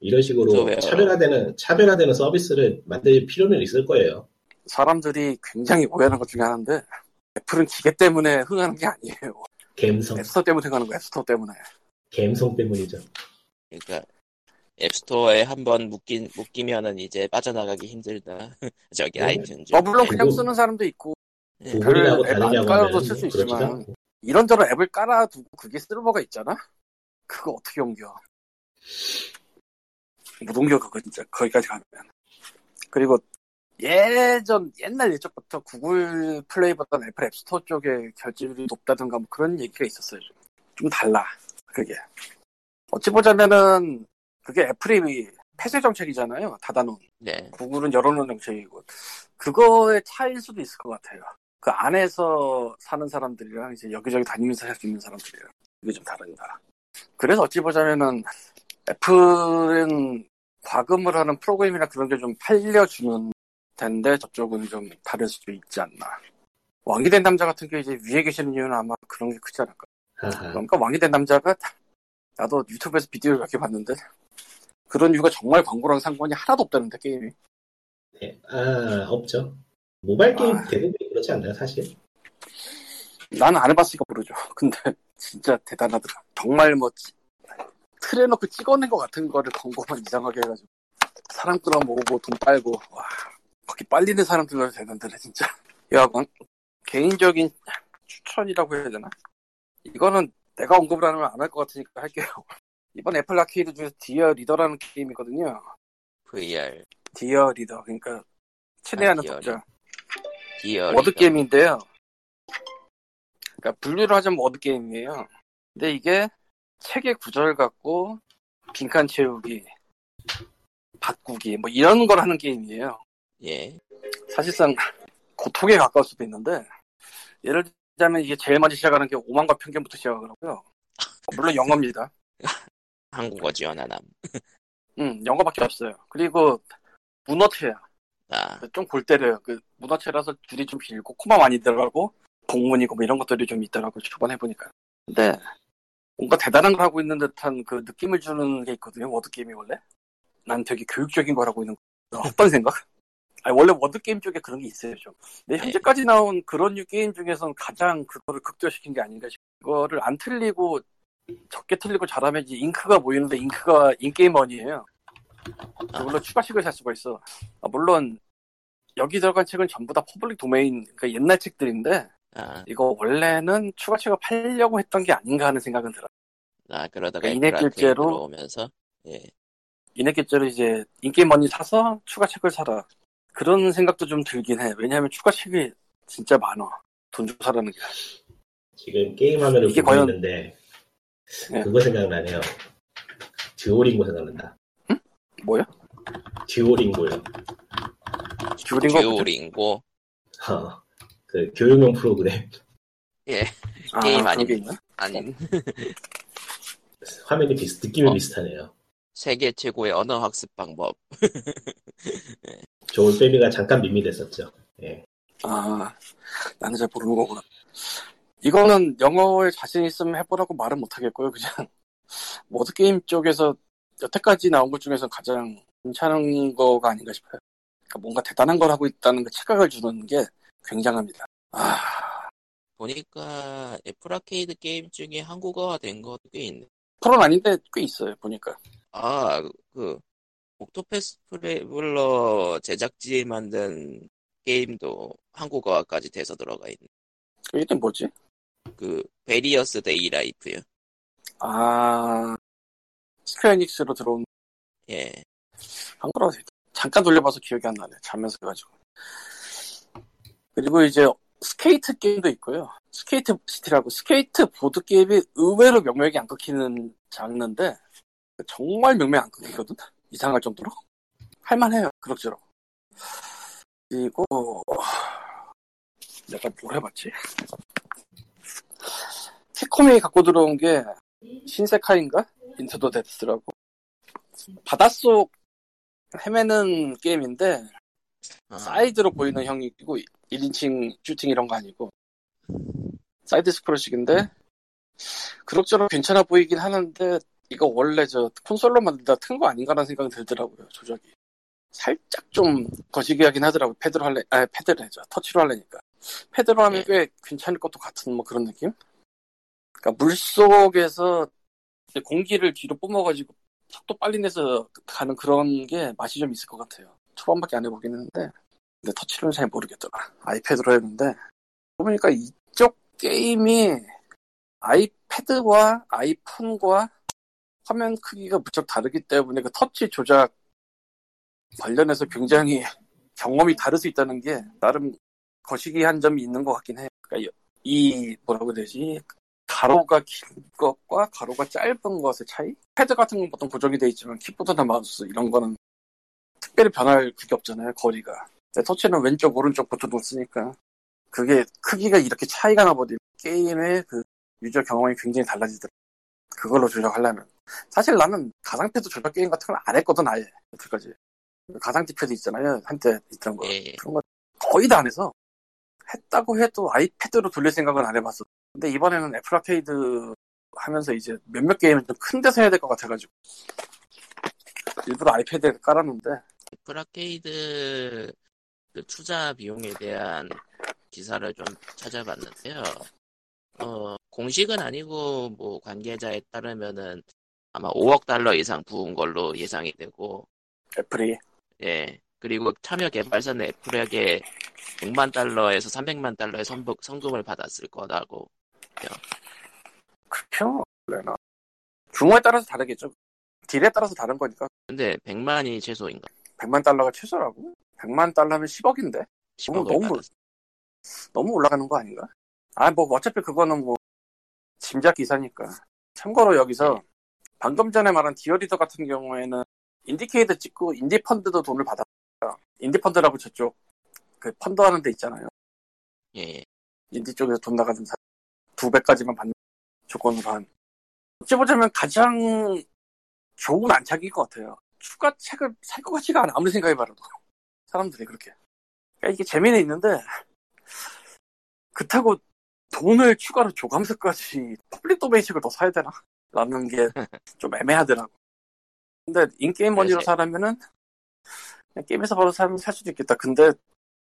[SPEAKER 3] 이런 식으로
[SPEAKER 1] 소프트웨어.
[SPEAKER 3] 차별화되는 차별화되는 서비스를 만들 필요는 있을 거예요.
[SPEAKER 2] 사람들이 굉장히 오해하는 것 중에 하나인데 애플은 기계 때문에 흥하는 게 아니에요.
[SPEAKER 3] 갬성,
[SPEAKER 2] 앱스토어 때문에 흥하는 거야. 앱스토어 때문에.
[SPEAKER 3] 갬성 때문이죠.
[SPEAKER 1] 그러니까 앱스토어에 한번 묶인 묶이면은 이제 빠져나가기 힘들다 저기
[SPEAKER 3] 네.
[SPEAKER 1] 아이튠즈
[SPEAKER 2] 어, 물론 그냥 쓰는 사람도 있고
[SPEAKER 1] 예.
[SPEAKER 3] 구글이라고 다르냐고 하면
[SPEAKER 2] 쓸수 있지만. 이런저런 앱을 깔아두고 그게 서버가 있잖아? 그거 어떻게 옮겨? 못 옮겨, 그거 진짜. 거기까지 가면. 그리고 예전, 옛날 예적부터 구글 플레이보다 애플 앱스토어 쪽에 결제율이 높다든가 뭐 그런 얘기가 있었어요. 좀, 좀 달라. 그게. 어찌 보자면은 그게 애플이 폐쇄 정책이잖아요. 닫아놓은.
[SPEAKER 1] 네.
[SPEAKER 2] 구글은 열어놓은 정책이고 그거의 차이일 수도 있을 것 같아요. 그 안에서 사는 사람들이랑 이제 여기저기 다니면서 할수 있는 사람들이랑 이게 좀 다른다. 그래서 어찌 보자면은 애플은 과금을 하는 프로그램이나 그런 게 좀 팔려주는 텐데 저쪽은 좀 다를 수도 있지 않나. 왕이 된 남자 같은 게 이제 위에 계시는 이유는 아마 그런 게 크지 않을까. 그러니까 왕이 된 남자가 나도 유튜브에서 비디오를 몇 개 봤는데 그런 이유가 정말 광고랑 상관이 하나도 없다는데 게임이.
[SPEAKER 3] 네. 아, 없죠. 모바일 게임
[SPEAKER 2] 아.
[SPEAKER 3] 대부분이 그렇지 않나요, 사실?
[SPEAKER 2] 나는 안 해봤으니까 모르죠. 근데 진짜 대단하더라. 정말 뭐 틀에 넣고 찍어낸 것 같은 거를 광고만 이상하게 해가지고 사람 끌어모으고 돈 빨고 와 거기 빨리는 사람들로 되는데 진짜 여하간 개인적인 추천이라고 해야 되나? 이거는 내가 언급을 하면 안 할 것 같으니까 할게요. 이번 애플 아케이드 중에서 Dear Reader라는 게임이거든요. Dear, Dear Reader 그러니까 친애하는
[SPEAKER 1] 아,
[SPEAKER 2] 독자
[SPEAKER 1] 디어,
[SPEAKER 2] word game인데요. 그러니까 분류를 하자면 word game이에요. 근데 이게 책의 구절 갖고 빈칸 채우기, 바꾸기 뭐 이런 걸 하는 게임이에요.
[SPEAKER 1] 예,
[SPEAKER 2] 사실상 고통에 가까울 수도 있는데 예를 들자면 이게 제일 먼저 시작하는 게 오만과 편견부터 시작하더라고요. 물론 영어입니다.
[SPEAKER 1] 한국어 지원 하남.
[SPEAKER 2] 음, 영어밖에 없어요. 그리고 문어체야.
[SPEAKER 1] 아,
[SPEAKER 2] 좀 골 때려요. 그 문어체라서 줄이 좀 길고 콤마 많이 들어가고 복문이고 뭐 이런 것들이 좀 있더라고 초반 해보니까. 근데 뭔가 대단한 걸 하고 있는 듯한 그 느낌을 주는 게 있거든요. word game이 원래. 난 되게 교육적인 걸 하고 있는 거. 어떤 생각? 아니, 원래 word game 쪽에 그런 게 있어요 좀. 근데 현재까지 나온 그런 류 게임 중에선 가장 그거를 극대화시킨 게 아닌가 싶어. 그거를 안 틀리고 적게 틀리고 잘하면 이제 잉크가 모이는데 잉크가 in-game money예요. 물론 추가책을 살 수가 있어. 아, 물론 여기 들어간 책은 전부 다 public domain, 그러니까 옛날 책들인데
[SPEAKER 1] 아,
[SPEAKER 2] 이거 원래는 추가책을 팔려고 했던 게 아닌가 하는 생각은 들어요.
[SPEAKER 1] 아 그러다가
[SPEAKER 2] 그러니까 결제로-
[SPEAKER 1] 오면서 예,
[SPEAKER 2] 이네께째로 이제 in-game money 사서 추가책을 사라. 그런 생각도 좀 들긴 해. 왜냐하면 추가책이 진짜 많아. 돈 주고 사라는 게.
[SPEAKER 3] 지금 게임 화면을
[SPEAKER 2] 이게
[SPEAKER 3] 보고
[SPEAKER 2] 과연-
[SPEAKER 3] 있는데
[SPEAKER 2] 네.
[SPEAKER 3] 그거 생각나네요. 듀오링고 생각난다.
[SPEAKER 2] 뭐야?
[SPEAKER 3] 듀오링고요.
[SPEAKER 2] 뭐죠?
[SPEAKER 1] 듀오링고
[SPEAKER 3] 어, 그 교육용 프로그램
[SPEAKER 2] 아,
[SPEAKER 1] 게임 아닙니다.
[SPEAKER 2] 게 있나?
[SPEAKER 1] 아닌
[SPEAKER 3] 화면이 비슷 느낌이
[SPEAKER 1] 어.
[SPEAKER 3] 비슷하네요.
[SPEAKER 1] 세계 최고의 언어 학습 방법.
[SPEAKER 3] 조울 빼미가 잠깐 밋밋했었죠. 예.
[SPEAKER 2] 아, 나는 잘 모르는 거구나. 이거는 영어에 자신 있으면 해보라고 말은 못하겠고요. 그냥 word game 쪽에서 여태까지 나온 것 중에서 가장 괜찮은 거가 아닌가 싶어요. 그러니까 뭔가 대단한 걸 하고 있다는 그 착각을 주는 게 굉장합니다. 아,
[SPEAKER 1] 보니까 애플 아케이드 게임 중에 한국어화 된 것도 꽤 있네.
[SPEAKER 2] 프로는 아닌데 꽤 있어요. 보니까.
[SPEAKER 1] 아, 그 옥토패스 트래블러 제작진이 만든 게임도 한국어화까지 돼서 들어가 있네.
[SPEAKER 2] 또 뭐지?
[SPEAKER 1] 그 Various Daylife요.
[SPEAKER 2] 아, 스퀘어에닉스로 들어온
[SPEAKER 1] 예.
[SPEAKER 2] 돼 있다. 잠깐 돌려봐서 기억이 안 나네. 자면서 해가지고. 그리고 이제 스케이트 게임도 있고요. 스케이트 시티라고 스케이트 보드 게임이 의외로 명맥이 안 끊기는 장르인데 정말 명맥 안 끊기거든. 이상할 정도로 할만해요. 그럭저럭. 그리고 내가 뭘 해봤지? 캡콤이 갖고 들어온 게 신세카이인가? Into the Depths라고 바닷속 헤매는 게임인데
[SPEAKER 1] 아,
[SPEAKER 2] 사이드로 보이는 형이고 1인칭 슈팅 이런 거 아니고 side scroll식인데 그럭저럭 괜찮아 보이긴 하는데 이거 원래 저 콘솔로 만들다 튼 거 아닌가라는 생각이 들더라고요 조작이. 살짝 좀 거시기 하긴 하더라고요. 패드로 할래 아 패드로 해죠. 터치로 할래니까. 패드로 하면 꽤 괜찮을 것도 같은 뭐 그런 느낌? 그러니까 물속에서 공기를 뒤로 뿜어가지고 속도 빨리 내서 가는 그런 게 맛이 좀 있을 것 같아요. 초반밖에 안 해보긴 했는데, 근데 터치로는 잘 모르겠더라. 아이패드로 했는데, 보니까 이쪽 게임이 아이패드와 아이폰과 화면 크기가 무척 다르기 때문에 그 터치 조작 관련해서 굉장히 경험이 다를 수 있다는 게 나름 거시기 한 점이 있는 것 같긴 해요. 그러니까 이 뭐라고 해야 되지? 가로가 긴 것과 가로가 짧은 것의 차이? 패드 같은 건 보통 고정이 돼 있지만 키보드나 마우스 이런 거는 특별히 변할 그게 없잖아요 거리가. 근데 터치는 왼쪽 오른쪽 버튼을 쓰니까 그게 크기가 이렇게 차이가 나버리면 게임의 그 유저 경험이 굉장히 달라지더라고요. 그걸로 조작하려면. 사실 나는 가상패드 조작 게임 같은 걸 안 했거든 아예. 여태까지. 가상 D-pad 있잖아요 한때 있던 거.
[SPEAKER 1] 예.
[SPEAKER 2] 그런 거 거의 다 안 해서 했다고 해도 아이패드로 돌릴 생각은 안 해봤어. 근데 이번에는 애플 아케이드 하면서 이제 몇몇 게임을 좀큰 데서 해야 될 것 같아가지고. 일부러 아이패드에 깔았는데.
[SPEAKER 1] 애플 아케이드 그 투자 비용에 대한 기사를 좀 찾아봤는데요. 어, 공식은 아니고 뭐 관계자에 따르면은 아마 5억 달러 이상 부은 걸로 예상이 되고.
[SPEAKER 2] 애플이?
[SPEAKER 1] 예 그리고 참여 개발사는 애플에게 100만 달러에서 300만 달러의 선부, 성금을 받았을 거라고
[SPEAKER 2] 그렇죠 원래는. 규모에 따라서 다르겠죠. deal에 따라서 다른 거니까.
[SPEAKER 1] 근데 100만이 최소인가
[SPEAKER 2] 100만 달러가 최소라고? 100만 달러면 10억인데?
[SPEAKER 1] 10억을
[SPEAKER 2] 너무
[SPEAKER 1] 받았어.
[SPEAKER 2] 너무 올라가는 거 아닌가? 아 뭐 어차피 그거는 뭐 짐작 기사니까. 참고로 여기서 방금 전에 말한 Dear Reader 같은 경우에는 IndieCade 찍고 Indie Fund도 돈을 받았 어요 Indie Fund라고 저쪽 그 펀드 하는 데 있잖아요
[SPEAKER 1] 예, 예.
[SPEAKER 2] 인디 쪽에서 돈 나가는 사람 두 배까지만 받는 조건으로 한 어찌 보자면 가장 좋은 안착일 것 같아요. 추가 책을 살 것 같지가 않아 아무리 생각해 봐도 사람들이 그렇게 그러니까 이게 재미는 있는데 그렇다고 돈을 추가로 줘가면서까지 public domain 책을 더 사야 되나? 라는 게 좀 애매하더라고 근데 in-game money로 사려면은 게임에서 바로 사면 살 수도 있겠다. 근데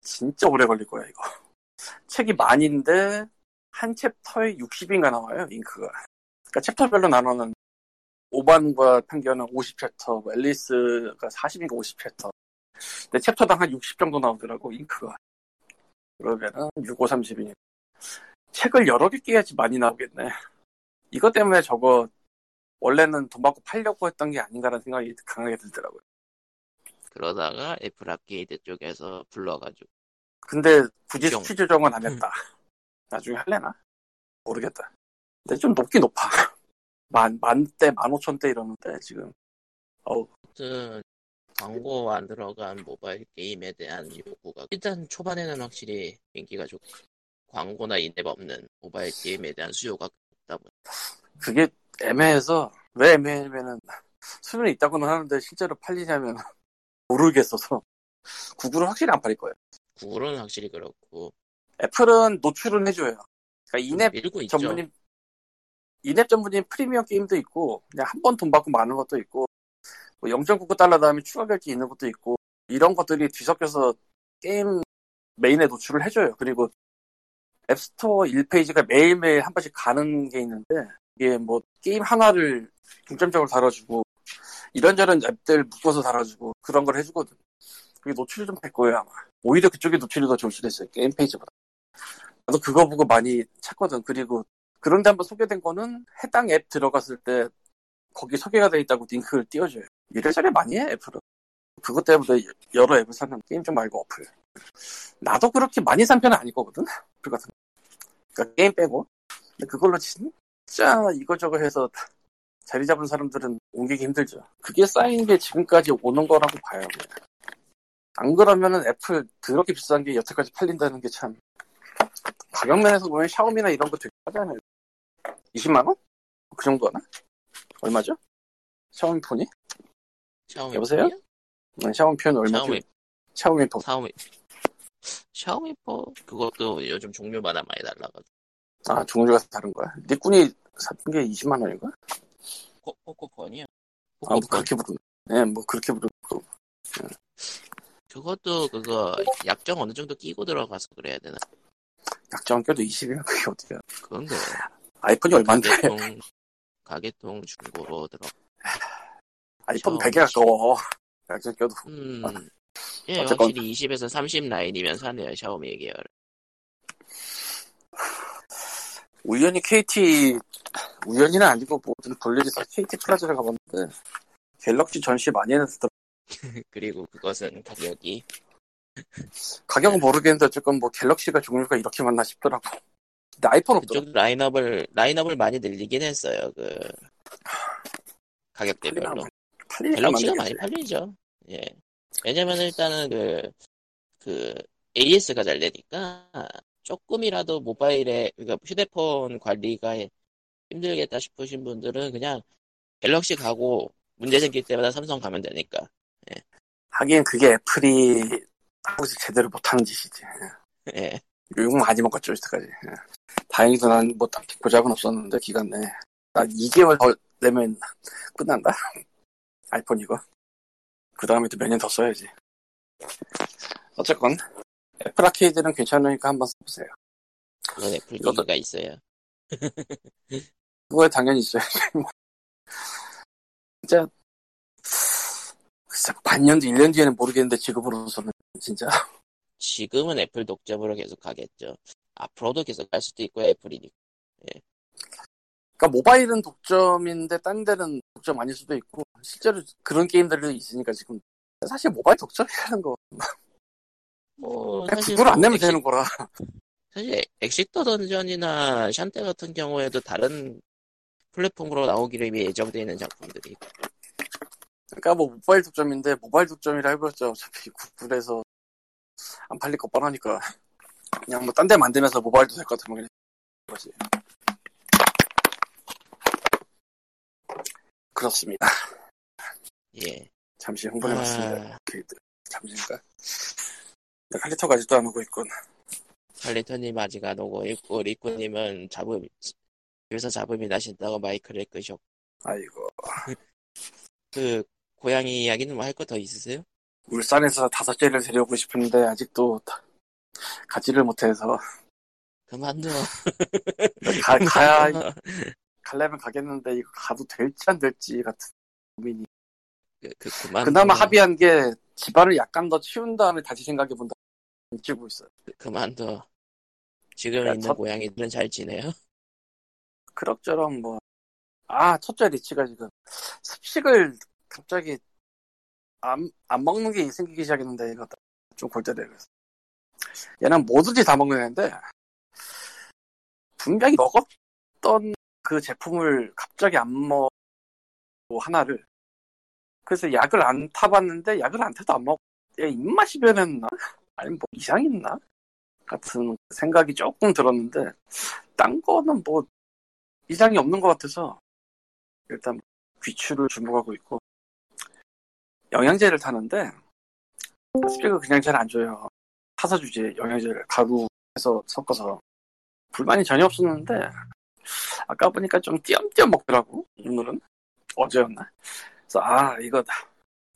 [SPEAKER 2] 진짜 오래 걸릴 거야 이거. 책이 만인데 한 챕터에 60인가 나와요 잉크가. 그러니까 챕터별로 나눠는 오만과 편견은 50챕터 뭐 앨리스가 40인가 50챕터. 근데 챕터당 한 60 정도 나오더라고 잉크가. 그러면은 6, 5, 30이니 책을 여러 개 깨야지 많이 나오겠네. 이것 때문에 저거 원래는 돈 받고 팔려고 했던 게 아닌가라는 생각이 강하게 들더라고요
[SPEAKER 1] 그러다가 애플 아케이드 쪽에서 불러가지고
[SPEAKER 2] 근데 굳이
[SPEAKER 1] 뿅.
[SPEAKER 2] 수치 조정은 안 했다. 나중에 할래나? 모르겠다. 근데 좀 높긴 높아. 만, 만대, 만 오천대 이러는데, 지금. 어우,
[SPEAKER 1] 아무튼 광고 안 들어간 모바일 게임에 대한 요구가 일단 초반에는 확실히 인기가 좋고 광고나 in-app 없는 모바일 게임에 대한 수요가 있다 보니
[SPEAKER 2] 그게 애매해서, 왜 애매하면은, 수요는 있다고는 하는데, 실제로 팔리냐면, 모르겠어서. 구글은 확실히 안 팔릴 거예요.
[SPEAKER 1] 구글은 확실히 그렇고
[SPEAKER 2] 애플은 노출은 해줘요. 그러니까
[SPEAKER 1] 밀고 있죠.
[SPEAKER 2] 전문인, 이앱 전문인 프리미엄 게임도 있고, 그냥 한 번 돈 받고 마는 것도 있고, 뭐 0.99달러 다음에 추가 결제 있는 것도 있고, 이런 것들이 뒤섞여서 게임 메인에 노출을 해줘요. 그리고 앱스토어 1페이지가 매일매일 한 번씩 가는 게 있는데, 이게 뭐 게임 하나를 중점적으로 달아주고, 이런저런 앱들 묶어서 달아주고, 그런 걸 해주거든. 그게 노출이 좀 될 거예요, 아마. 오히려 그쪽에 노출이 더 좋을 수도 있어요. 게임 페이지보다. 나도 그거 보고 많이 찾거든. 그리고 그런데 한번 소개된 거는 해당 앱 들어갔을 때 거기 소개가 돼 있다고 링크를 띄워줘요. 이래저래 많이 해, 애플은. 그것 때문에 여러 앱을 사는 게임 좀 말고 어플. 나도 그렇게 많이 산 편은 아니거든. 그 같은. 거. 그러니까 게임 빼고. 근데 그걸로 진짜 이거저거 해서 자리 잡은 사람들은 옮기기 힘들죠. 그게 쌓인 게 지금까지 오는 거라고 봐요. 안 그러면은 애플 그렇게 비싼 게 여태까지 팔린다는 게 참. 가격면에서 보면 샤오미나 이런 거 되게 싸잖아요. 20만원? 그 정도 하나? 얼마죠? 샤오미 폰이?
[SPEAKER 1] 샤오미
[SPEAKER 2] 여보세요? 네, 샤오미 폰 얼마죠?
[SPEAKER 1] 샤오미
[SPEAKER 2] 샤오미 폰.
[SPEAKER 1] 샤오미 샤오미 폰 그것도 요즘 종류마다 많이 달라가지고
[SPEAKER 2] 아, 종류가 다른 거야? 니꾼이 샀던 게 20만 원인가?
[SPEAKER 1] 코- 코코폰이요.
[SPEAKER 2] 아, 뭐
[SPEAKER 1] 코코폰
[SPEAKER 2] 그렇게 부르네. 네, 뭐 그렇게 부르고.
[SPEAKER 1] 그것도 그거 약정 어느 정도 끼고 들어가서 그래야 되나?
[SPEAKER 2] 약정 껴도 20이면 그게 어디야.
[SPEAKER 1] 그건 그
[SPEAKER 2] 아이폰이 얼만데?
[SPEAKER 1] 가개통 가개통 중고로 들어.
[SPEAKER 2] 아이폰
[SPEAKER 1] 저-
[SPEAKER 2] 100에 가까워. 약정 껴도.
[SPEAKER 1] 음. 예,
[SPEAKER 2] 어쨌건.
[SPEAKER 1] 확실히 20에서 30 라인이면 싸네요 샤오미 계열.
[SPEAKER 2] 우연히 KT, 우연히는 아니고 뭐든 볼일이 있어서 KT 플라자를 가봤는데, 갤럭시 전시 많이 해놨더라.
[SPEAKER 1] 그리고 그것은 가격이
[SPEAKER 2] 가격은 모르겠는데 어쨌건 뭐 갤럭시가 종류가 이렇게 많나 싶더라고. 근데 아이폰.
[SPEAKER 1] 그쪽 라인업을 라인업을 많이 늘리긴 했어요. 그 가격대별로. 갤럭시가. 많이 팔리죠. 예. 왜냐면 일단은 그, 그, AS가 잘 되니까, 조금이라도 모바일에, 그러니까 휴대폰 관리가 힘들겠다 싶으신 분들은 그냥 갤럭시 가고 문제 생길 때마다 삼성 가면 되니까.
[SPEAKER 2] 하긴 그게 애플이 한국에서 제대로 못하는 짓이지.
[SPEAKER 1] 예.
[SPEAKER 2] 욕 많이 먹었죠, 여태까지. 예. 다행히도 난 뭐 딱히 고장은 없었는데, 기간 내에. 난 2개월 더 내면 끝난다? 아이폰 이거. 그 다음에 또 몇 년 더 써야지. 어쨌건, 애플 아케이드는 괜찮으니까 한번 써보세요.
[SPEAKER 1] 그건 애플
[SPEAKER 2] 이것도-
[SPEAKER 1] 기기가 있어요.
[SPEAKER 2] 그거에 당연히 있어야지. 진짜 진짜 반년 뒤, 1년 뒤에는 모르겠는데 지금으로서는 진짜
[SPEAKER 1] 지금은 애플 독점으로 계속 가겠죠. 앞으로도 계속 갈 수도 있고 애플이니까.
[SPEAKER 2] 그러니까 모바일은 독점인데 딴 데는 독점 아닐 수도 있고 실제로 그런 게임들이 있으니까 지금 사실 모바일 독점이라는 거
[SPEAKER 1] 뭐 사실
[SPEAKER 2] 구글
[SPEAKER 1] 안뭐
[SPEAKER 2] 내면 되는 거라
[SPEAKER 1] 사실 엑식터 던전이나 샨테 같은 경우에도 다른 플랫폼으로 나오기로 이미 예정되어 있는 작품들이
[SPEAKER 2] 그러니까 뭐 모바일 독점인데 모바일 독점이라 해봤자 어차피 구글에서 안 팔릴 거 뻔하니까 그냥 뭐 딴 데 만들면서 모바일도 될 것 같으면 그냥 거지. 그렇습니다.
[SPEAKER 1] 예.
[SPEAKER 2] 잠시 흥분해봤습니다.
[SPEAKER 1] 아,
[SPEAKER 2] 그 잠시니까 칼리터가 아직도 안 오고 있군
[SPEAKER 1] 칼리터님 아직 안 오고 있고 리코님은 잡음 그래서 잡음이 나신다고 마이크를 끄셨고
[SPEAKER 2] 아이고
[SPEAKER 1] 그 고양이 이야기는 뭐 할 거 더 있으세요?
[SPEAKER 2] 울산에서 다섯째를 데려오고 싶은데 아직도 다- 가지를 못해서
[SPEAKER 1] 그만둬.
[SPEAKER 2] 가, 가야 가려면 가겠는데 이거 가도 될지 안 될지 같은 고민이
[SPEAKER 1] 그, 그 그만.
[SPEAKER 2] 그나마 합의한 게 집안을 약간 더 치운 다음에 다시 생각해본다 찍고 있어요
[SPEAKER 1] 그, 그만둬. 지금
[SPEAKER 2] 야,
[SPEAKER 1] 있는
[SPEAKER 2] 첫-
[SPEAKER 1] 고양이들은 잘 지내요?
[SPEAKER 2] 그럭저럭 뭐 아 첫째 리치가 지금 습식을 갑자기 안, 안 먹는 게 생기기 시작했는데 이거 좀 골때려요 얘는 뭐든지 다 먹는 애인데 분명히 먹었던 그 제품을 갑자기 안 먹고 하나를 그래서 약을 안 타봤는데 약을 안 타도 안 먹고 얘 입맛이 변했나? 아니면 뭐 이상이 있나? 같은 생각이 조금 들었는데 딴 거는 뭐 이상이 없는 것 같아서 일단 귀추를 주목하고 있고 영양제를 타는데 스피가 그냥 잘 안 줘요. 타서 주지 영양제를 가루해서 섞어서 불만이 전혀 없었는데 아까 보니까 좀 띄엄띄엄 먹더라고 오늘은. 어제였나? 그래서 아 이거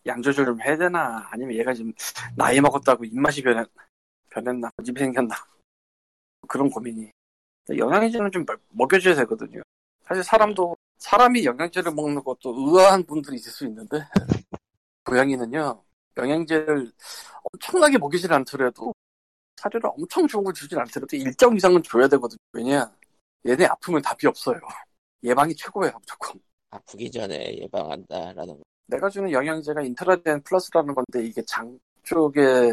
[SPEAKER 2] 양 조절 좀 해야 되나? 아니면 얘가 지금 나이 먹었다고 입맛이 변했, 변했나? 고집이 생겼나? 그런 고민이. 영양제는 좀 먹- 먹여줘야 되거든요. 사실 사람도 사람이 영양제를 먹는 것도 의아한 분들이 있을 수 있는데 고양이는요 영양제를 엄청나게 먹이질 않더라도 사료를 엄청 좋은 걸 주진 않더라도 일정 이상은 줘야 되거든요. 왜냐? 얘네 아프면 답이 없어요. 예방이 최고예요 무조건.
[SPEAKER 1] 아프기 전에 예방한다라는 거.
[SPEAKER 2] 내가 주는 영양제가 인트라덴 플러스라는 건데 이게 장 쪽에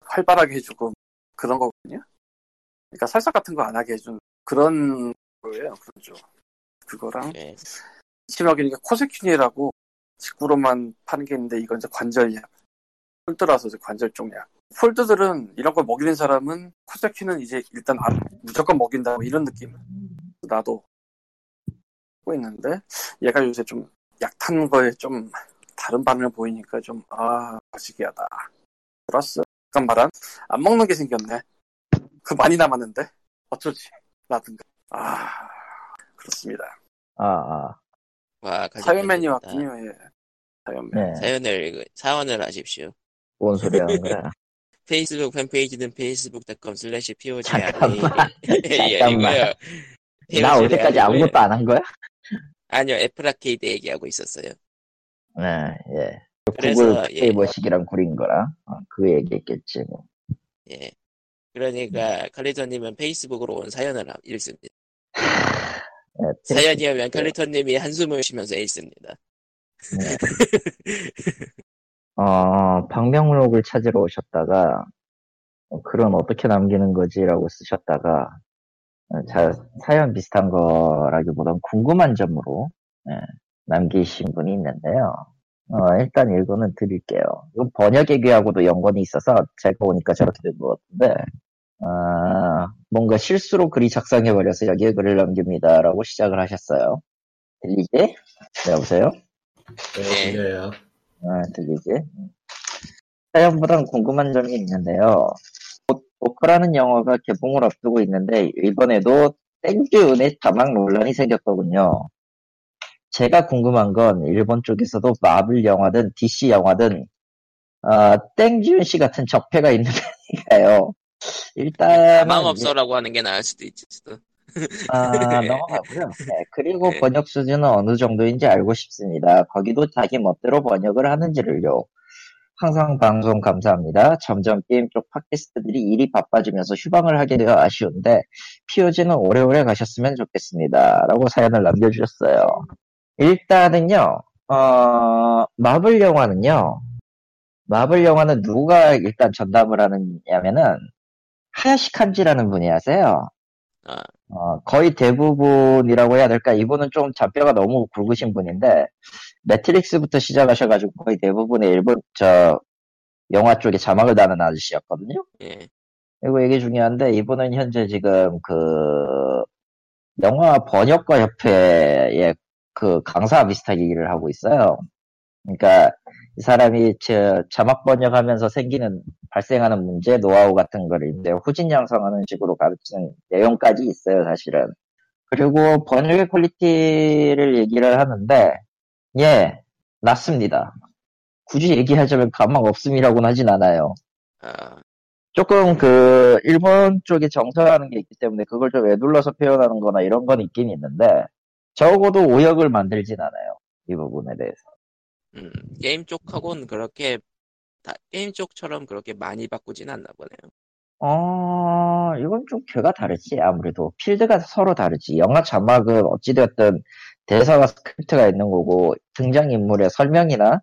[SPEAKER 2] 활발하게 해주고 그런 거거든요. 그러니까 설사 같은 거 안 하게 해준 그런 거예요 쪽. 그거랑
[SPEAKER 1] 예.
[SPEAKER 2] 심하게 코세퀸이라고 직구로만 파는 게 있는데 이건 이제 관절약 폴드라서 이제 관절 쪽약. 폴드들은 이런 걸 먹이는 사람은 코세큐는 이제 일단 안- 무조건 먹인다 뭐 이런 느낌. 나도 하고 있는데 얘가 요새 좀 약탄 거에 좀 다른 반응을 보이니까 좀아 거시기하다 플러스 잠깐 말한 안 먹는 게 생겼네 그 많이 남았는데 어쩌지 라든가 아 그렇습니다
[SPEAKER 4] 아, 아.
[SPEAKER 1] 와,
[SPEAKER 2] 사연맨이. 왔군요, 예. 사연맨.
[SPEAKER 4] 네.
[SPEAKER 1] 사연을 그- 사원을 하십시오.
[SPEAKER 4] 뭔 소리 하는 거야?
[SPEAKER 1] 페이스북 팬페이지는 facebook.com slash pogr
[SPEAKER 4] 잠깐만.
[SPEAKER 1] 예,
[SPEAKER 4] 잠깐만.
[SPEAKER 1] 이거요.
[SPEAKER 4] 나 어제까지
[SPEAKER 1] 아니고요.
[SPEAKER 4] 아무것도 안 한 거야?
[SPEAKER 1] 아니요, 애플 아케이드 얘기하고 있었어요.
[SPEAKER 4] 네, 예.
[SPEAKER 1] 그래서,
[SPEAKER 4] 구글
[SPEAKER 1] 예.
[SPEAKER 4] 페이버식이랑 구린 거라. 어, 그 얘기했겠지, 뭐.
[SPEAKER 1] 예. 그러니까 칼리터님은 페이스북으로 온 사연을 함- 읽습니다.
[SPEAKER 4] 예,
[SPEAKER 1] 사연이 오면 칼리터님이 한숨을 쉬면서 읽습니다.
[SPEAKER 4] 네. 어, 방명록을 찾으러 오셨다가, 어, 글은 어떻게 남기는 거지라고 쓰셨다가, 어, 자, 사연 비슷한 거라기보단 궁금한 점으로, 예, 남기신 분이 있는데요. 어, 일단 읽어는 드릴게요. 이건 번역의 귀하고도 연관이 있어서 제가 보니까 저렇게 된 것 같은데, 아, 뭔가 실수로 글이 작성해버려서 여기에 글을 남깁니다라고 시작을 하셨어요. 들리지? 네, 여보세요?
[SPEAKER 3] 네, 들려요.
[SPEAKER 4] 아, 들리지? 사연보단 궁금한 점이 있는데요. 보- 보크라는 영화가 개봉을 앞두고 있는데 이번에도 땡주은의 자막 논란이 생겼거든요. 제가 궁금한 건 일본 쪽에서도 마블 영화든 DC 영화든 아, 땡지훈 씨 같은 적폐가 있는 편인가요? 일단
[SPEAKER 1] 가망 없어라고 하는 게 나을 수도 있지. 수도.
[SPEAKER 4] 아, 넘어가고요. 네, 그리고
[SPEAKER 1] 네.
[SPEAKER 4] 번역 수준은 어느 정도인지 알고 싶습니다. 거기도 자기 멋대로 번역을 하는지를요. 항상 방송 감사합니다. 점점 게임 쪽 팟캐스트들이 일이 바빠지면서 휴방을 하게 되어 아쉬운데 POG는 오래오래 가셨으면 좋겠습니다. 라고 사연을 남겨주셨어요. 일단은요, 어, 마블 영화는요, 마블 영화는 누가 일단 전담을 하느냐면은 하야시 칸지라는 분이 하세요.
[SPEAKER 1] 아.
[SPEAKER 4] 어, 거의 대부분이라고 해야 될까? 이분은 좀 잔뼈가 너무 굵으신 분인데, 매트릭스부터 시작하셔가지고 거의 대부분의 일본, 저, 영화 쪽에 자막을 다는 아저씨였거든요?
[SPEAKER 1] 예.
[SPEAKER 4] 그리고 이게 중요한데, 이분은 현재 지금 그, 영화 번역가 협회의 그 강사 비슷하게 일을 하고 있어요. 그러니까, 이 사람이 저 자막 번역하면서 생기는, 발생하는 문제, 노하우 같은 거를 이제 후진 양성하는 식으로 가르치는 내용까지 있어요, 사실은. 그리고 번역의 퀄리티를 얘기를 하는데, 예, 낮습니다. 굳이 얘기하자면 가망 없음이라고는 하진 않아요.
[SPEAKER 1] 아,
[SPEAKER 4] 조금 그 일본 쪽에 정서라는 게 있기 때문에 그걸 좀 에둘러서 표현하는 거나 이런 건 있긴 있는데 적어도 오역을 만들진 않아요. 이 부분에 대해서.
[SPEAKER 1] 음, 게임 쪽하고는 그렇게 다, 게임 쪽처럼 그렇게 많이 바꾸진 않나 보네요.
[SPEAKER 4] 어, 이건 좀 궤가 다르지. 아무래도 필드가 서로 다르지. 영화 자막은 어찌되었든 대사와 스크립트가 있는 거고 등장인물의 설명이나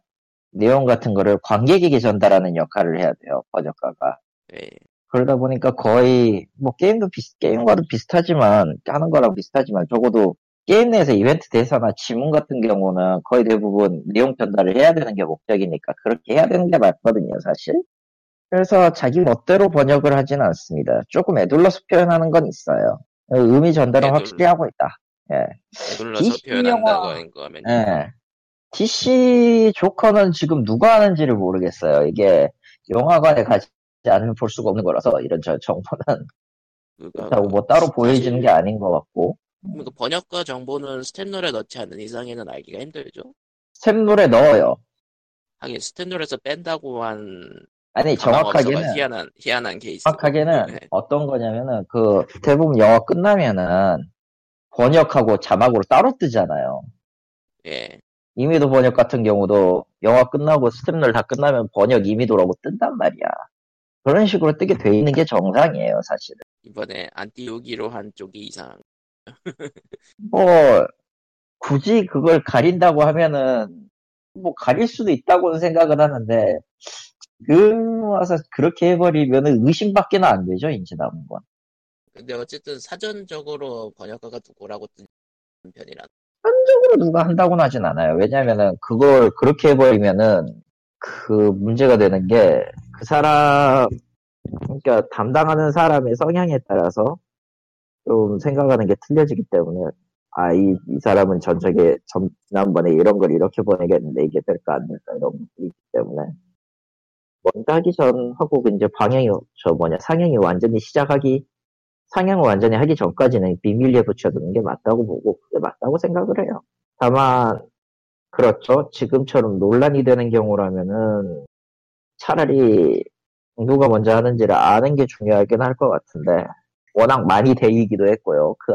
[SPEAKER 4] 내용 같은 거를 관객에게 전달하는 역할을 해야 돼요. 번역가가.
[SPEAKER 1] 예.
[SPEAKER 4] 그러다 보니까 거의 뭐 게임도 비슷 게임과도 비슷하지만 하는 거랑 비슷하지만 적어도 게임 내에서 이벤트 대사나 지문 같은 경우는 거의 대부분 내용 전달을 해야 되는 게 목적이니까 그렇게 해야 되는 게 맞거든요 사실 그래서 자기 멋대로 번역을 하지는 않습니다 조금 애둘러서 표현하는 건 있어요 의미 전달은
[SPEAKER 1] 애둘러.
[SPEAKER 4] 확실히 하고 있다 예. DC
[SPEAKER 1] 표현한다고 하는 거면
[SPEAKER 4] 예. DC 조커는 지금 누가 하는지를 모르겠어요 이게 영화관에 가지 않으면 볼 수가 없는 거라서 이런 저 정보는
[SPEAKER 1] 그거
[SPEAKER 4] 그렇다고 뭐 따로 보여지는 게 아닌 것 같고
[SPEAKER 1] 그 번역가 정보는 스탠롤에 넣지 않는 이상에는 알기가 힘들죠.
[SPEAKER 4] 스텝롤에 넣어요.
[SPEAKER 1] 하긴 스탠롤에서 뺀다고 한
[SPEAKER 4] 아니 정확하게는
[SPEAKER 1] 희한한 희한한 케이스.
[SPEAKER 4] 정확하게는
[SPEAKER 1] 네.
[SPEAKER 4] 어떤 거냐면은 그 대부분 영화 끝나면은 번역하고 자막으로 따로 뜨잖아요.
[SPEAKER 1] 예.
[SPEAKER 4] 이미도 번역 같은 경우도 영화 끝나고 스텝롤 다 끝나면 번역 이미도라고 뜬단 말이야. 그런 식으로 뜨게 돼 있는 게 정상이에요, 사실은.
[SPEAKER 1] 이번에 안 띄우기로 한 쪽이 이상.
[SPEAKER 4] 뭐 굳이 그걸 가린다고 하면은 뭐 가릴 수도 있다고는 생각을 하는데 그 와서 그렇게 해버리면은 의심밖에는 안 되죠 이제 남은 건
[SPEAKER 1] 근데 어쨌든 사전적으로 번역가가 누구라고 뜬 편이라.
[SPEAKER 4] 한적으로 누가 한다고는 하진 않아요 왜냐면은 그걸 그렇게 해버리면은 그 문제가 되는 게 그 사람 그러니까 담당하는 사람의 성향에 따라서 좀 생각하는 게 틀려지기 때문에 아, 이, 이 사람은 전적에 전, 지난번에 이런 걸 이렇게 보내겠는데 이게 될까 안 될까 이런 것들이 있기 때문에 먼저 하기 전하고 이제 방향이 저 뭐냐 상향이 완전히 시작하기 상향을 완전히 하기 전까지는 비밀리에 붙여두는 게 맞다고 보고 그게 맞다고 생각을 해요. 다만 그렇죠. 지금처럼 논란이 되는 경우라면은 차라리 누가 먼저 하는지를 아는 게 중요하긴 할 것 같은데 워낙 많이 대이기도 했고요. 그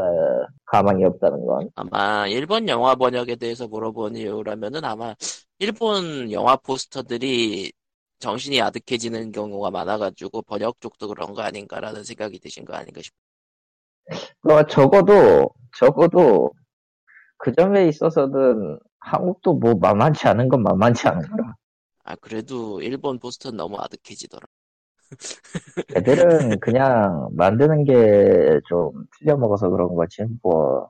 [SPEAKER 4] 가망이 없다는 건.
[SPEAKER 1] 아마 일본 영화 번역에 대해서 물어본 이유라면은 아마 일본 영화 포스터들이 정신이 아득해지는 경우가 많아가지고 번역 쪽도 그런 거 아닌가라는 생각이 드신 거 아닌가 싶어요.
[SPEAKER 4] 어, 적어도 적어도 그 점에 있어서는 한국도 뭐 만만치 않은 건 만만치 않은 거라.
[SPEAKER 1] 아 그래도 일본 포스터는 너무 아득해지더라.
[SPEAKER 4] 애들은 그냥 만드는 게 좀 틀려먹어서 그런 거지. 뭐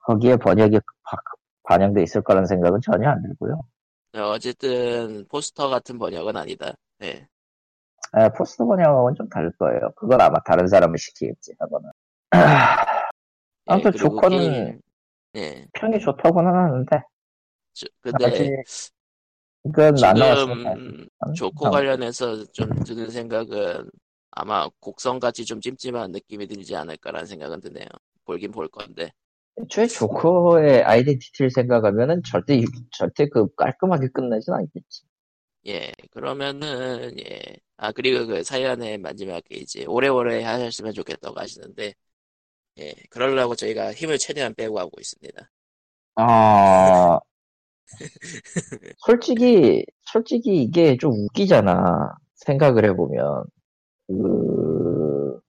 [SPEAKER 4] 거기에 번역이 바- 반영돼 있을 거라는 생각은 전혀 안 들고요.
[SPEAKER 1] 어, 어쨌든 포스터 같은 번역은 아니다. 네.
[SPEAKER 4] 아, 포스트 번역은 좀 다를 거예요. 그건 아마 다른 사람을 시키겠지, 하거나. 아무튼
[SPEAKER 1] 예, 그리고
[SPEAKER 4] 조커는
[SPEAKER 1] 예.
[SPEAKER 4] 평이 좋다고는 하는데,
[SPEAKER 1] 저- 근데
[SPEAKER 4] 이건.
[SPEAKER 1] 지금 조커 관련해서 좀 드는 생각은 아마 곡성같이 좀 찜찜한 느낌이 들지 않을까라는 생각은 드네요. 볼긴 볼 건데.
[SPEAKER 4] 애초에 조커의 아이덴티티를 생각하면은 절대, 절대 그 깔끔하게 끝나진 않겠지.
[SPEAKER 1] 예, 그러면은, 예. 아, 그리고 그 사연의 마지막에 이제 오래오래 하셨으면 좋겠다고 하시는데, 예, 그러려고 저희가 힘을 최대한 빼고 하고 있습니다.
[SPEAKER 4] 아, 솔직히, 솔직히 이게 좀 웃기잖아. 생각을 해보면. 그,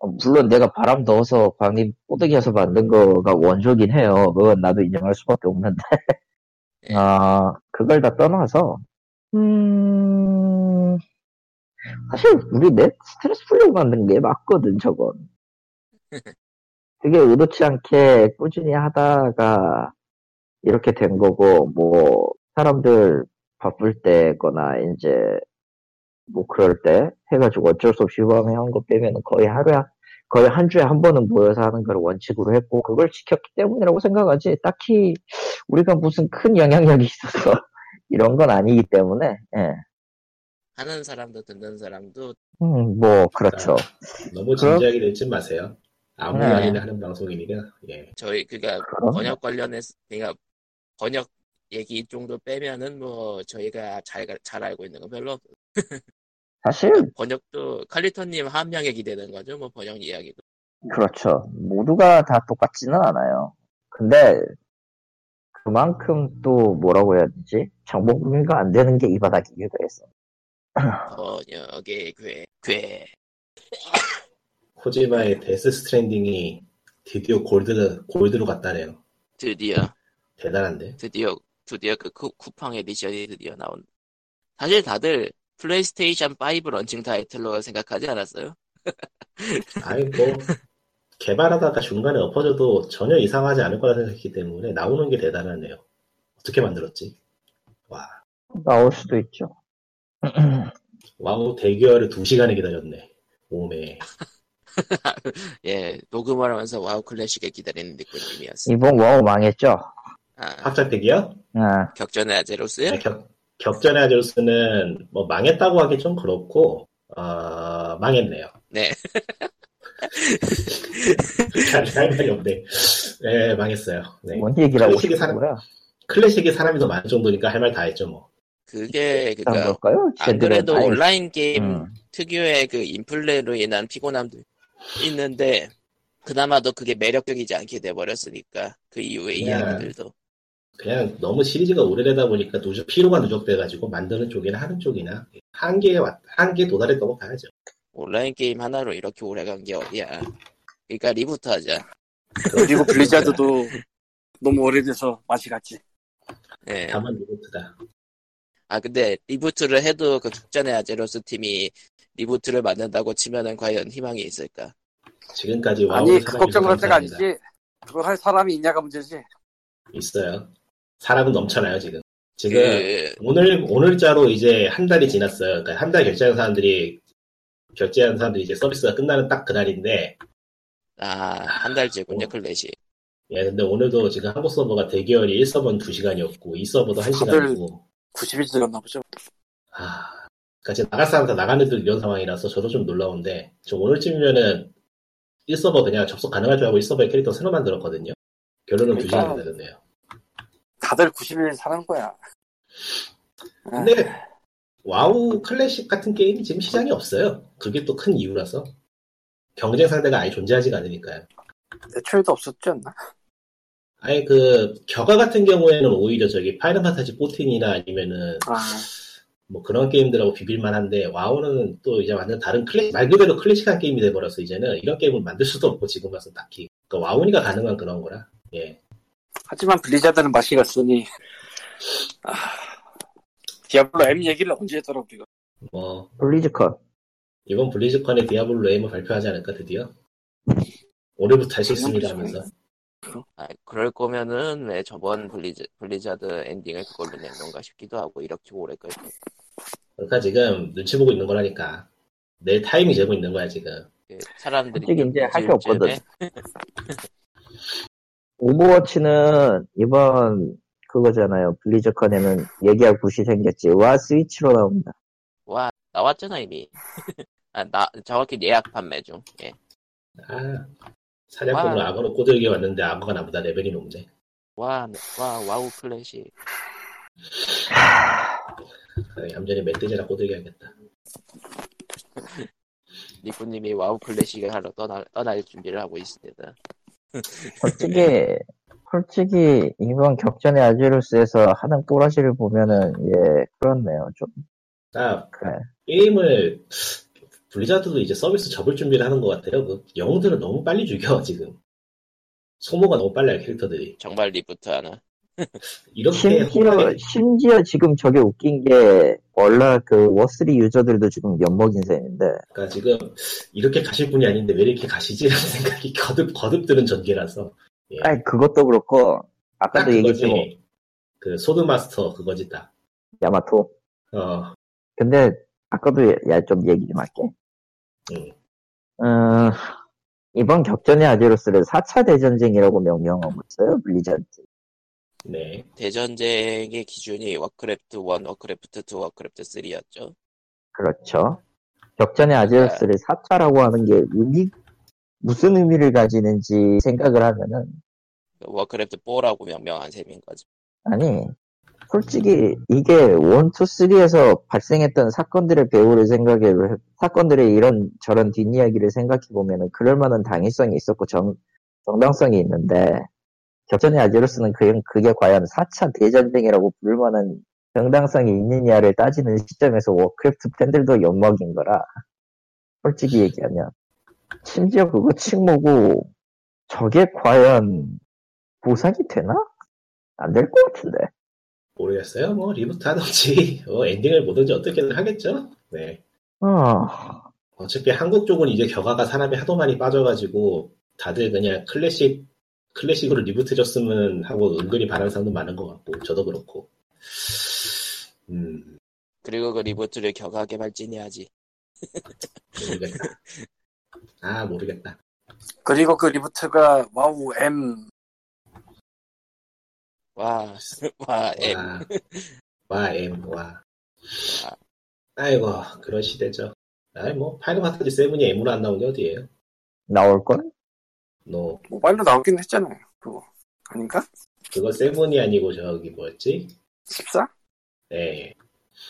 [SPEAKER 4] 어, 물론 내가 바람 넣어서 광림 꼬드기에서 만든 거가 원조긴 해요. 그건 나도 인정할 수밖에 없는데.
[SPEAKER 1] 예.
[SPEAKER 4] 아, 그걸 다 떠나서, 음, 사실 우리 넷 스트레스 풀려고 만든 게 맞거든, 저건. 그게 의도치 않게 꾸준히 하다가 이렇게 된 거고, 뭐, 사람들 바쁠 때거나, 이제, 뭐, 그럴 때 해가지고 어쩔 수 없이 휴방해 한거 빼면은 거의 하루에, 한- 거의 한 주에 한 번은 모여서 하는 걸 원칙으로 했고, 그걸 지켰기 때문이라고 생각하지, 딱히 우리가 무슨 큰 영향력이 있어서 이런 건 아니기 때문에, 예.
[SPEAKER 1] 하는 사람도 듣는 사람도
[SPEAKER 4] 음, 뭐, 그렇죠.
[SPEAKER 3] 너무
[SPEAKER 4] 그럼-
[SPEAKER 3] 진지하게 내지 마세요. 아무
[SPEAKER 4] 네.
[SPEAKER 3] 말이나 하는 방송이니까. 예.
[SPEAKER 1] 저희 그니까
[SPEAKER 4] 그럼,
[SPEAKER 1] 번역 관련해서 그러니까 번역 얘기 정도 빼면은 뭐 저희가 잘, 잘 알고 있는 건 별로 없-
[SPEAKER 4] 사실,
[SPEAKER 1] 번역도 칼리터님 한 명에 기대는 거죠 뭐 번역 이야기도
[SPEAKER 4] 그렇죠. 모두가 다 똑같지는 않아요. 근데, 그만큼 또 뭐라고 해야 되지? 정보 공유가 안 되는 게 이 바닥이기도 했어.
[SPEAKER 1] 번역의 괴, 괴
[SPEAKER 3] 코지마의 데스 스트랜딩이 드디어 골드, 골드로 갔다네요.
[SPEAKER 1] 드디어
[SPEAKER 3] 대단한데.
[SPEAKER 1] 드디어 드디어 그 쿠, 쿠팡 에디션이 드디어 나온 사실 다들 플레이스테이션 5 런칭 타이틀로 생각하지 않았어요?
[SPEAKER 3] 아니, 뭐, 개발하다가 중간에 엎어져도 전혀 이상하지 않을 거라 생각했기 때문에 나오는 게 대단하네요. 어떻게 만들었지? 와,
[SPEAKER 4] 나올 수도 있죠.
[SPEAKER 3] 와우, 대기열을 2시간에 기다렸네. 오메.
[SPEAKER 1] 예 녹음을 하면서 와우 클래식을 기다리는 느낌이었어요
[SPEAKER 4] 이번 와우 망했죠?
[SPEAKER 1] 아,
[SPEAKER 3] 확장팩이요?
[SPEAKER 4] 아,
[SPEAKER 1] 격전의 아제로스요?
[SPEAKER 3] 네, 격, 격전의 아제로스는 뭐 망했다고 하기 좀 그렇고, 어, 망했네요. 네할 말이 없네. 네, 망했어요. 네.
[SPEAKER 4] 뭔 얘기라고
[SPEAKER 3] 클래식이 사람-
[SPEAKER 4] 거야?
[SPEAKER 3] 클래식이 사람이 더 많을 정도니까 할 말 다 했죠, 뭐.
[SPEAKER 1] 그게
[SPEAKER 4] 딴
[SPEAKER 1] 그니까? 안 그래도 온라인 게임
[SPEAKER 4] 음,
[SPEAKER 1] 특유의 그 인플레로 인한 피곤함도 있는데 그나마도 그게 매력적이지 않게 돼버렸으니까 그 이후의
[SPEAKER 3] 네.
[SPEAKER 1] 이야기들도
[SPEAKER 3] 그냥 너무 시리즈가 오래되다 보니까 누적, 피로가 누적돼가지고 만드는 쪽이나 하는 쪽이나 한계에 왔, 한계에 도달했다고 봐야죠.
[SPEAKER 1] 온라인 게임 하나로 이렇게 오래 간 게 어디야 그러니까 리부트 하자
[SPEAKER 2] 그리고 블리자드도 너무 오래돼서 맛이 갔지.
[SPEAKER 1] 예.
[SPEAKER 3] 다만 리부트다.
[SPEAKER 1] 아 근데 리부트를 해도 그 격전의 아제로스 팀이 리부트를 만든다고 치면은 과연 희망이 있을까
[SPEAKER 3] 지금까지 와우
[SPEAKER 2] 아니 그 걱정할 때가 아니지. 그걸 할 사람이 있냐가 문제지.
[SPEAKER 3] 있어요. 사람은 넘쳐나요 지금. 지금
[SPEAKER 1] 그
[SPEAKER 3] 오늘 오늘자로 이제 한 달이 지났어요. 그러니까 한 달 결제한 사람들이 결제한 사람들이 이제 서비스가 끝나는 딱 그날인데,
[SPEAKER 1] 아, 한 달째군요,
[SPEAKER 3] 어.
[SPEAKER 1] 클래식.
[SPEAKER 3] 예, 근데 오늘도 지금 한국 서버가 대기열이 1서버는 2시간이었고, 2서버도 1시간이고,
[SPEAKER 2] 90일 지났나 보죠.
[SPEAKER 3] 아, 그니까 지금 나갈 사람 다 나갔는데 이런 상황이라서 저도 좀 놀라운데, 저 오늘쯤이면은 1서버 그냥 접속 가능할 줄 알고 1서버에 캐릭터 새로 만들었거든요. 결론은
[SPEAKER 2] 그러니까.
[SPEAKER 3] 2시간 기다렸네요.
[SPEAKER 2] 다들 90일 사는 거야. 아,
[SPEAKER 3] 근데, 와우 클래식 같은 게임이 지금 시장이 없어요. 그게 또 큰 이유라서. 경쟁 상대가 아예 존재하지가 않으니까요.
[SPEAKER 2] 애초에도 없었지 않나?
[SPEAKER 3] 아예 그, 격아 같은 경우에는 오히려 저기 파이널 판타지 14이나 아니면은,
[SPEAKER 2] 아,
[SPEAKER 3] 뭐 그런 게임들하고 비빌만 한데, 와우는 또 이제 완전 다른 클래식, 말 그대로 클래식한 게임이 돼버려서 이제는 이런 게임을 만들 수도 없고 지금 와서 딱히. 그러니까 와우니까 가능한 그런 거라. 예.
[SPEAKER 2] 하지만 블리자드는 맛이 갔으니. 아, 디아블로 M 얘기를 언제 했더라 우리가.
[SPEAKER 3] 뭐,
[SPEAKER 4] 블리즈컨.
[SPEAKER 3] 이번 블리즈컨에 디아블로 M을 발표하지 않을까, 드디어? 올해부터 할 수 있습니다 하면서.
[SPEAKER 1] 아, 그럴 거면은 왜 저번 블리즈, 블리자드 엔딩을 그걸로 낸 건가 싶기도 하고, 이렇게 오래 끌
[SPEAKER 3] 그러니까 지금 눈치 보고 있는 거라니까. 내 타이밍 재고 있는 거야, 지금.
[SPEAKER 1] 그 사람들이.
[SPEAKER 4] 솔직히 이제 할 게 없거든.
[SPEAKER 1] 요즘에
[SPEAKER 4] 오버워치는 이번 그거잖아요. 블리즈컨에는 얘기할 곳이 생겼지. 와 스위치로 나온다.
[SPEAKER 1] 와, 나왔잖아, 이미. 아, 나, 정확히 예약 판매 중. 예.
[SPEAKER 3] 아, 사냥꾼으로
[SPEAKER 1] 와.
[SPEAKER 3] 악어로 꼬들게 왔는데 악어가 나보다 레벨이 높네.
[SPEAKER 1] 와, 와, 와우 클래식.
[SPEAKER 3] 아, 얌전히 멧돼지나 꼬들게 하겠다.
[SPEAKER 1] 리프님이 와우 클래식을 하러 떠날, 떠날 준비를 하고 있습니다.
[SPEAKER 4] 솔직히, 솔직히, 이번 격전의 아제로스에서 하는 꼬라지를 보면은, 예, 그렇네요. 좀,
[SPEAKER 3] 아,
[SPEAKER 4] 그래.
[SPEAKER 3] 게임을 블리자드도 이제 서비스 접을 준비를 하는 것 같아요. 그 영웅들은 너무 빨리 죽여 지금. 소모가 너무 빨라요 캐릭터들이.
[SPEAKER 1] 정말 reboot 하나.
[SPEAKER 3] 이렇게
[SPEAKER 4] 심지어, 심지어 지금 저게 웃긴 게, 원래 그 워스리 유저들도 지금 엿먹인 셈인데,
[SPEAKER 3] 그러니까 지금 이렇게 가실 분이 아닌데 왜 이렇게 가시지라는 생각이 거듭 거듭 드는 전개라서. 예.
[SPEAKER 4] 아니, 그것도 그렇고,
[SPEAKER 3] 딱
[SPEAKER 4] 아까도. 얘기했지만,
[SPEAKER 3] 그 소드 마스터 그거지 딱.
[SPEAKER 4] 야마토.
[SPEAKER 3] 어,
[SPEAKER 4] 근데, 아까도 야, 좀 얘기 좀 할게.
[SPEAKER 3] 음.
[SPEAKER 4] 어, 이번 격전의 아제로스를 4차 대전쟁이라고 명명하고 있어요, 블리자드.
[SPEAKER 3] 네.
[SPEAKER 1] 대전쟁의 기준이 워크래프트 1, 워크래프트 2, 워크래프트 3였죠.
[SPEAKER 4] 그렇죠. 격전의 아제로스를 4차라고 하는 게 의미, 무슨 의미를 가지는지 생각을 하면은,
[SPEAKER 1] 워크래프트 4라고 명명한 셈인 거죠.
[SPEAKER 4] 아니, 솔직히 이게 1, 2, 3에서 발생했던 사건들의 배후를 생각해, 사건들의 이런 저런 뒷이야기를 생각해 보면은 그럴 만한 당위성이 있었고 정, 정당성이 있는데, 격전의 아제로스는 그, 그게 과연 4차 대전쟁이라고 부를 만한 정당성이 있느냐를 따지는 시점에서 워크래프트 팬들도 엿먹인 거라, 솔직히 얘기하면. 심지어 그거 칭모고, 저게 과연 보상이 되나? 안 될 것 같은데.
[SPEAKER 3] 모르겠어요. 뭐 reboot 하든지 어, 엔딩을 보든지 어떻게든 하겠죠. 네.
[SPEAKER 4] 어,
[SPEAKER 3] 어차피 한국 쪽은 이제 격아가 사람이 하도 많이 빠져가지고 다들 그냥 클래식 클래식으로 reboot 줬으면 하고 은근히 바라는 사람도 많은 것 같고 저도 그렇고. 음
[SPEAKER 1] 그리고 그 reboot를 격하게 발진해야지.
[SPEAKER 3] 모르겠다. 아 모르겠다.
[SPEAKER 2] 그리고 그 reboot가 와우 M
[SPEAKER 1] 와, 와, M.
[SPEAKER 3] 와, 와, M, 와. 아이고, 그런 시대죠. 아이, 뭐, 파이널 판타지 7이 M으로 안 나온 게 어디예요?
[SPEAKER 4] 나올걸?
[SPEAKER 3] 너,
[SPEAKER 2] 모바일로 나오긴 했잖아요. 그거 아닌가?
[SPEAKER 3] 그거 7이 아니고 저기 뭐였지?
[SPEAKER 2] 14?
[SPEAKER 3] 예.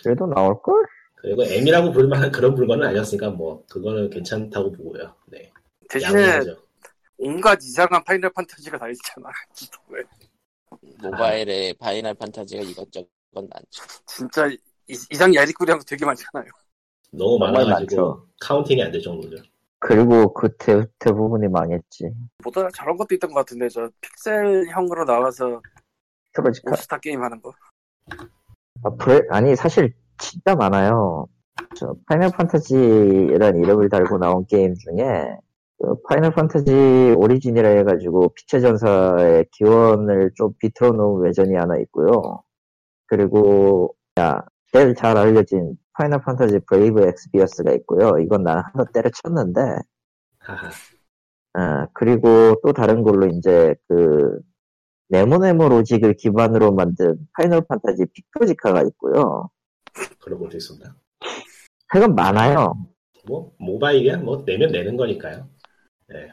[SPEAKER 4] 그래도 나올걸?
[SPEAKER 3] 그리고 M이라고 부를 만한 그런 물건은 아니었으니까 뭐, 그거는 괜찮다고 보고요. 네.
[SPEAKER 2] 대신에
[SPEAKER 3] 양호하죠.
[SPEAKER 2] 온갖 이상한 파이널 판타지가 다 있잖아. 왜?
[SPEAKER 1] 모바일에 파이널 판타지가 이것저것 많죠.
[SPEAKER 2] 진짜 이- 이상 야리꾸리한 거 되게 많잖아요.
[SPEAKER 3] 너무 많아가지고,
[SPEAKER 4] 많죠.
[SPEAKER 3] counting이 안 될 정도죠.
[SPEAKER 4] 그리고 그 대, 대부분이 망했지.
[SPEAKER 2] 보다 저런 것도 있던 것 같은데 저 픽셀형으로 나와서
[SPEAKER 4] 트로지카.
[SPEAKER 2] 올스타 게임 하는 거.
[SPEAKER 4] 아, 브레- 아니, 사실 진짜 많아요. 저 파이널 판타지라는 이름을 달고 나온 게임 중에 그 파이널 판타지 오리진이라 해가지고 빛의 전사의 기원을 좀 비틀어 놓은 외전이 하나 있고요. 그리고 야, 제일 잘 알려진 파이널 판타지 브레이브 엑스비어스가 있고요. 이건 난 하나 때려쳤는데. 아, 그리고 또 다른 걸로 이제 그 네모네모 로직을 기반으로 만든 파이널 판타지 픽트로지카가 있고요.
[SPEAKER 3] 그런 것도 있습니다.
[SPEAKER 4] 하여간 많아요.
[SPEAKER 3] 뭐, 모바일이야? 뭐, 내면 내는 거니까요. 예.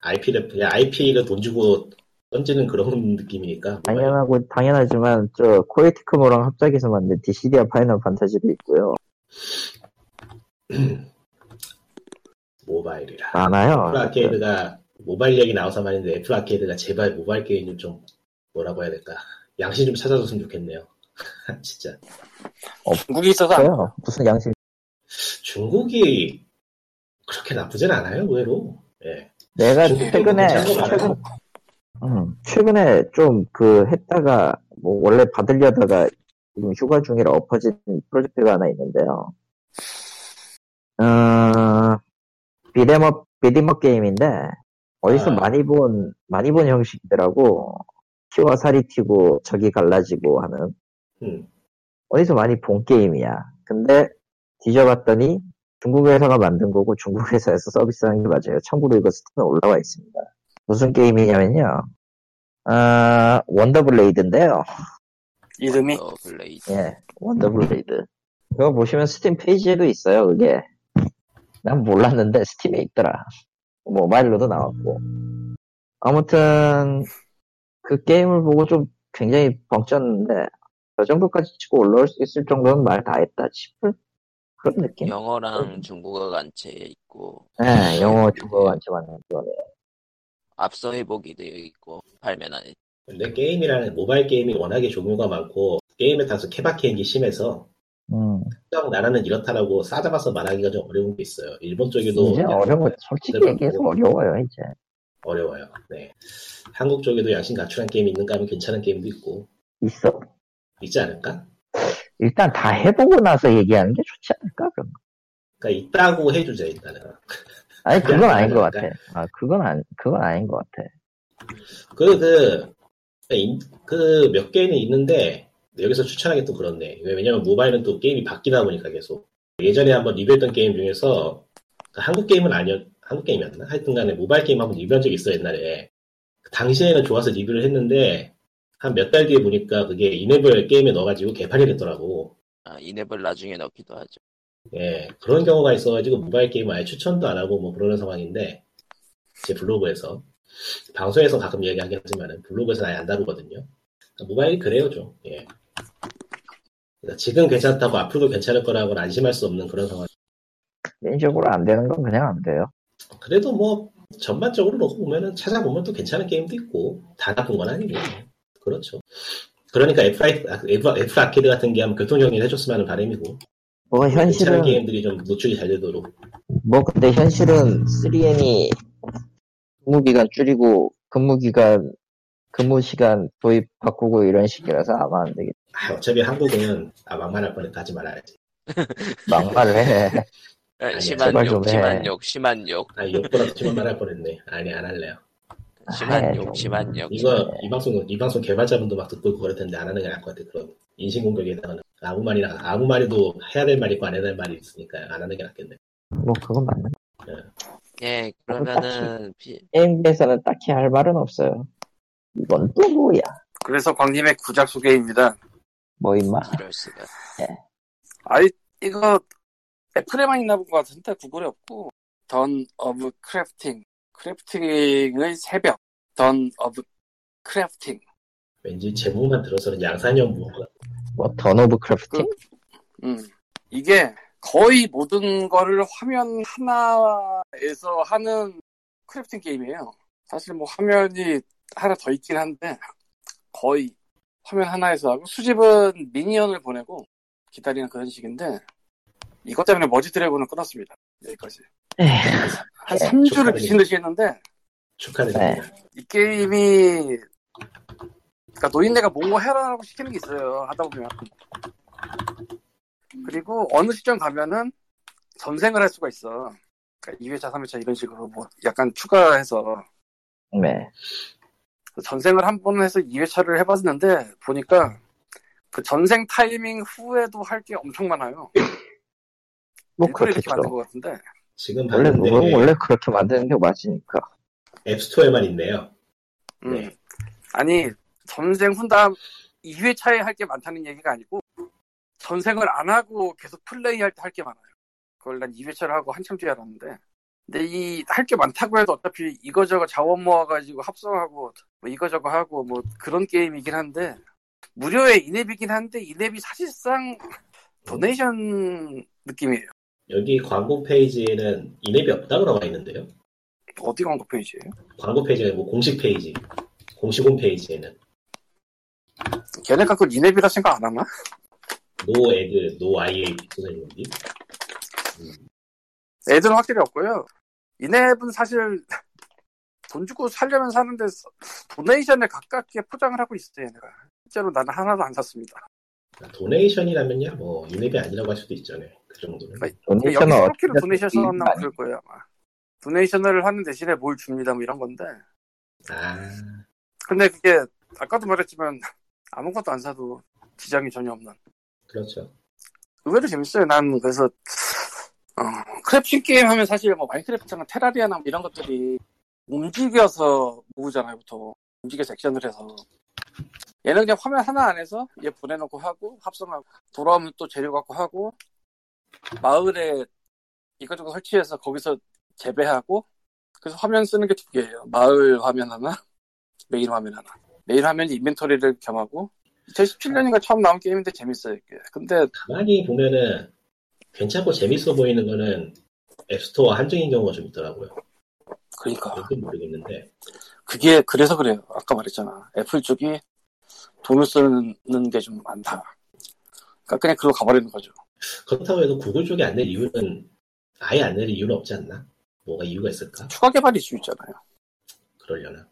[SPEAKER 3] IP를, 그냥 IP를 돈 주고 던지는 그런 느낌이니까.
[SPEAKER 4] 당연하고 당연하지만 저 코에이 테크모랑 합작해서 만든 디시디아 파이널 판타지도 있고요.
[SPEAKER 3] 모바일이라.
[SPEAKER 4] 많아요.
[SPEAKER 3] 애플 아케이드가 모바일 얘기 나와서 말인데 애플 아케이드가 제발 모바일 게임 좀 뭐라고 해야 될까 양심 좀 찾아줬으면 좋겠네요. 진짜
[SPEAKER 2] 중국에 있어서 안-
[SPEAKER 4] 없어요. 무슨 양심?
[SPEAKER 3] 중국이 그렇게 나쁘진 않아요 의외로. 예.
[SPEAKER 4] 내가 최근에 최근. 음, 최근에 좀 그 했다가 뭐 원래 받으려다가 지금 휴가 중이라 엎어진 프로젝트가 하나 있는데요. 어, 비데먹 비디먹 게임인데 어디서
[SPEAKER 3] 아.
[SPEAKER 4] 많이 본 많이 본 형식이더라고. 키와 살이 튀고 적이 갈라지고 하는
[SPEAKER 3] 음,
[SPEAKER 4] 어디서 많이 본 게임이야. 근데 뒤져봤더니 중국 회사가 만든 거고 중국 회사에서 서비스하는 게 맞아요. 참고로 이거 스팀에 올라와 있습니다. 무슨 게임이냐면요. 아, 원더블레이드인데요.
[SPEAKER 2] 이름이
[SPEAKER 1] 어, 블레이드.
[SPEAKER 4] 예, 원더블레이드. 그거 보시면 스팀 페이지에도 있어요, 그게. 난 몰랐는데 스팀에 있더라. 모바일로도 나왔고. 아무튼, 그 게임을 보고 좀 굉장히 벙쪘는데, 저 정도까지 치고 올라올 수 있을 정도는 말 다 했다 싶을? 그런 느낌?
[SPEAKER 1] 영어랑 중국어 간체 있고
[SPEAKER 4] 네, 영어, 중국어 완전 맞는 거네.
[SPEAKER 1] 앞서 해보기 되어 있고 발매란에
[SPEAKER 3] 근데 게임이라는 모바일 게임이 워낙에 종류가 많고 게임에 따라서 케바케인 게 심해서
[SPEAKER 4] 음,
[SPEAKER 3] 특정 나라는 이렇다라고 싸잡아서 말하기가 좀 어려운 게 있어요. 일본 쪽에도
[SPEAKER 4] 이제 어려워, 솔직히 얘기해서. 어려워요, 이제.
[SPEAKER 3] 어려워요. 네. 한국 쪽에도 양심 갖추는 게임이 있는가 하면 괜찮은 게임도 있고
[SPEAKER 4] 있어.
[SPEAKER 3] 있지 않을까?
[SPEAKER 4] 일단 다 해보고 나서 얘기하는 게 좋지 않을까, 그럼.
[SPEAKER 3] 그러니까 있다고 해주자 일단은.
[SPEAKER 4] 아니, 그건 아닌 것
[SPEAKER 3] 아닐까?
[SPEAKER 4] 같아. 아, 그건 안, 그건 아닌 것 같아.
[SPEAKER 3] 그, 그, 그 몇 개는 있는데, 여기서 추천하기 또 그렇네. 왜냐면 모바일은 또 게임이 바뀌다 보니까 계속. 예전에 한번 리뷰했던 게임 중에서, 그 한국 게임은 아니었, 한국 게임이었나? 하여튼 간에 모바일 게임 한번 리뷰한 적이 있어, 옛날에. 그 당시에는 좋아서 리뷰를 했는데, 한 몇 달 뒤에 보니까 그게 이네블 게임에 넣어가지고 개판이 됐더라고.
[SPEAKER 1] 아, 이앱을 나중에 넣기도 하죠.
[SPEAKER 3] 예, 그런 경우가 있어가지고 모바일 게임을 아예 추천도 안 하고 뭐 그러는 상황인데, 제 블로그에서. 방송에서 가끔 얘기하긴 하지만은 블로그에서 아예 안 다루거든요. 그러니까 모바일이 그래요, 좀. 예. 그러니까 지금 괜찮다고 앞으로도 괜찮을 거라고는 안심할 수 없는 그런 상황.
[SPEAKER 4] 개인적으로 안 되는 건 그냥 안 돼요.
[SPEAKER 3] 그래도 뭐, 전반적으로 놓고 보면은 찾아보면 또 괜찮은 게임도 있고, 다 나쁜 건 아니고. 그렇죠. 그러니까 F, F, F 아케이드 같은 게 한번 교통정리를 해줬으면 하는 바람이고,
[SPEAKER 4] 뭐, 현실은,
[SPEAKER 3] 게임들이 좀 노출이 잘 되도록.
[SPEAKER 4] 뭐, 근데 현실은 3M이 근무 기간 줄이고, 근무 기간, 근무 시간 도입 바꾸고 이런 식이라서 아마 안 되겠다.
[SPEAKER 3] 아, 어차피 한국은, 아, 막말할 뻔했다 하지 말아야지.
[SPEAKER 4] 막말을 해.
[SPEAKER 1] 아,
[SPEAKER 3] 아니야,
[SPEAKER 1] 심한
[SPEAKER 4] 제발
[SPEAKER 1] 욕. 심한 욕, 심한 욕,
[SPEAKER 3] 아, 욕보다 더 심한 말 할 뻔했네. 아니, 안 할래요.
[SPEAKER 1] 심한
[SPEAKER 4] 아,
[SPEAKER 1] 욕,
[SPEAKER 4] 좀-
[SPEAKER 1] 심한 욕.
[SPEAKER 3] 이거, 이 방송, 이 방송 개발자분도 막 듣고 그럴 텐데 안 하는 게 나을 것 같아. 그런 인신공격에 다가는. 아무 말이나, 아무 말이도 해야 될 말이 있고 안 해야 될 말이 있으니까 안 하는 게 낫겠네.
[SPEAKER 4] 뭐, 그건 맞는
[SPEAKER 1] 예, 그러면은 피,
[SPEAKER 4] 게임에서는 딱히 할 말은 없어요. 이건 또 뭐야?
[SPEAKER 2] 그래서 광님의 구작 소개입니다.
[SPEAKER 4] 뭐, 임마.
[SPEAKER 1] 이럴 수가.
[SPEAKER 2] 아이, 이거 애플에만 있나 본 것 같은데 구글에 없고 Dawn of Crafting Crafting의 새벽 Dawn of Crafting
[SPEAKER 3] 왠지 제목만 들어서는 양산형 무언가.
[SPEAKER 4] 뭐, Dawn of Crafting?
[SPEAKER 2] 음. 이게 거의 모든 거를 화면 하나에서 하는 crafting 게임이에요. 사실 뭐 화면이 하나 더 있긴 한데 거의 화면 하나에서 하고 수집은 minion을 보내고 기다리는 그런 식인데 이것 때문에 Merge Dragon을 끊었습니다. 여기까지.
[SPEAKER 4] 에휴,
[SPEAKER 2] 한
[SPEAKER 4] 네,
[SPEAKER 2] 3주를
[SPEAKER 3] 축하드립니다.
[SPEAKER 2] 미친 듯이 했는데
[SPEAKER 3] 축하드립니다.
[SPEAKER 2] 이 게임이 그러니까 노인네가 뭔가 해라라고 시키는 게 있어요. 하다 보면 그리고 어느 시점 가면은 전생을 할 수가 있어. 그러니까 2회차, 3회차 이런 식으로 뭐 약간 추가해서
[SPEAKER 4] 네.
[SPEAKER 2] 전생을 한 번 해서 2회차를 해봤는데 보니까 그 전생 타이밍 후에도 할 게 엄청 많아요.
[SPEAKER 4] 뭐, 그렇겠죠.
[SPEAKER 2] 만든 것 같은데
[SPEAKER 3] 지금
[SPEAKER 4] 원래,
[SPEAKER 3] 봤는데
[SPEAKER 4] 그건 원래 그렇게 만드는 게 맞으니까.
[SPEAKER 3] 앱스토어에만 있네요.
[SPEAKER 2] 음.
[SPEAKER 3] 네.
[SPEAKER 2] 아니 전생 후 다음 2회 차에 할 게 많다는 얘기가 아니고 전생을 안 하고 계속 플레이할 때 할 게 많아요. 그걸 난 2회차를 하고 한참 뒤에 알았는데 근데 이 할 게 많다고 해도 어차피 이거저거 자원 모아가지고 합성하고 뭐 이거저거 하고 뭐 그런 게임이긴 한데 무료의 인앱이긴 한데 인앱이 사실상 도네이션 느낌이에요.
[SPEAKER 3] 여기 광고 페이지에는 in-app이 없다고 나와 있는데요.
[SPEAKER 2] 어디 광고 페이지예요?
[SPEAKER 3] 광고 페이지가 뭐 공식 페이지, 공식 홈페이지에는
[SPEAKER 2] 걔네가 그걸 in-app이라 생각 안 하나?
[SPEAKER 3] no ad, no IAP 선생님이
[SPEAKER 2] ad는 확실히 없고요. in-app은 사실 돈 주고 살려면 사는데 donation에 가깝게 포장을 하고 있어요, 얘네가. 실제로 나는 하나도 안 샀습니다.
[SPEAKER 3] donation이라면야 뭐 in-app이 아니라고 할 수도 있잖아요. 그 정도는.
[SPEAKER 2] 아니,
[SPEAKER 4] donation은
[SPEAKER 2] 여기
[SPEAKER 4] 어떻게
[SPEAKER 2] 프로키로 donation 써놨나
[SPEAKER 4] 많이
[SPEAKER 2] 그럴 거예요, 아마. donation을 하는 대신에 뭘 줍니다, 뭐 이런 건데.
[SPEAKER 3] 아,
[SPEAKER 2] 근데 그게 아까도 말했지만 아무것도 안 사도 지장이 전혀 없는.
[SPEAKER 3] 그렇죠.
[SPEAKER 2] 의외로 재밌어요. 난 그래서 어, crafting 게임 하면 사실 뭐 Minecraft나 Terraria나 뭐 이런 것들이 움직여서 모으잖아요, 보통. 움직여서 액션을 해서. 얘는 그냥 화면 하나 안에서 얘 보내놓고 하고 합성하고 돌아오면 또 재료 갖고 하고 마을에 이것저것 설치해서 거기서 재배하고 그래서 화면 쓰는 게 두 개예요. 마을 화면 하나, 메인 화면 하나. 메인 화면이 inventory를 겸하고 2017년인가 처음 나온 게임인데 재밌어요. 이게. 근데
[SPEAKER 3] 가만히 보면은 괜찮고 재밌어 보이는 거는 App Store 한정인 경우가 좀 있더라고요.
[SPEAKER 2] 그러니까
[SPEAKER 3] 모르겠는데
[SPEAKER 2] 그게 그래서 그래요. 아까 말했잖아. 애플 쪽이 돈을 쓰는 게 좀 많다. 그러니까 그냥 그로 가버리는 거죠.
[SPEAKER 3] 그렇다고 해도 구글 쪽이 안낼 이유는 아예 안 낼 이유는 없지 않나? 뭐가 이유가 있을까?
[SPEAKER 2] 추가 개발일 수 있잖아요.
[SPEAKER 3] 그러려나?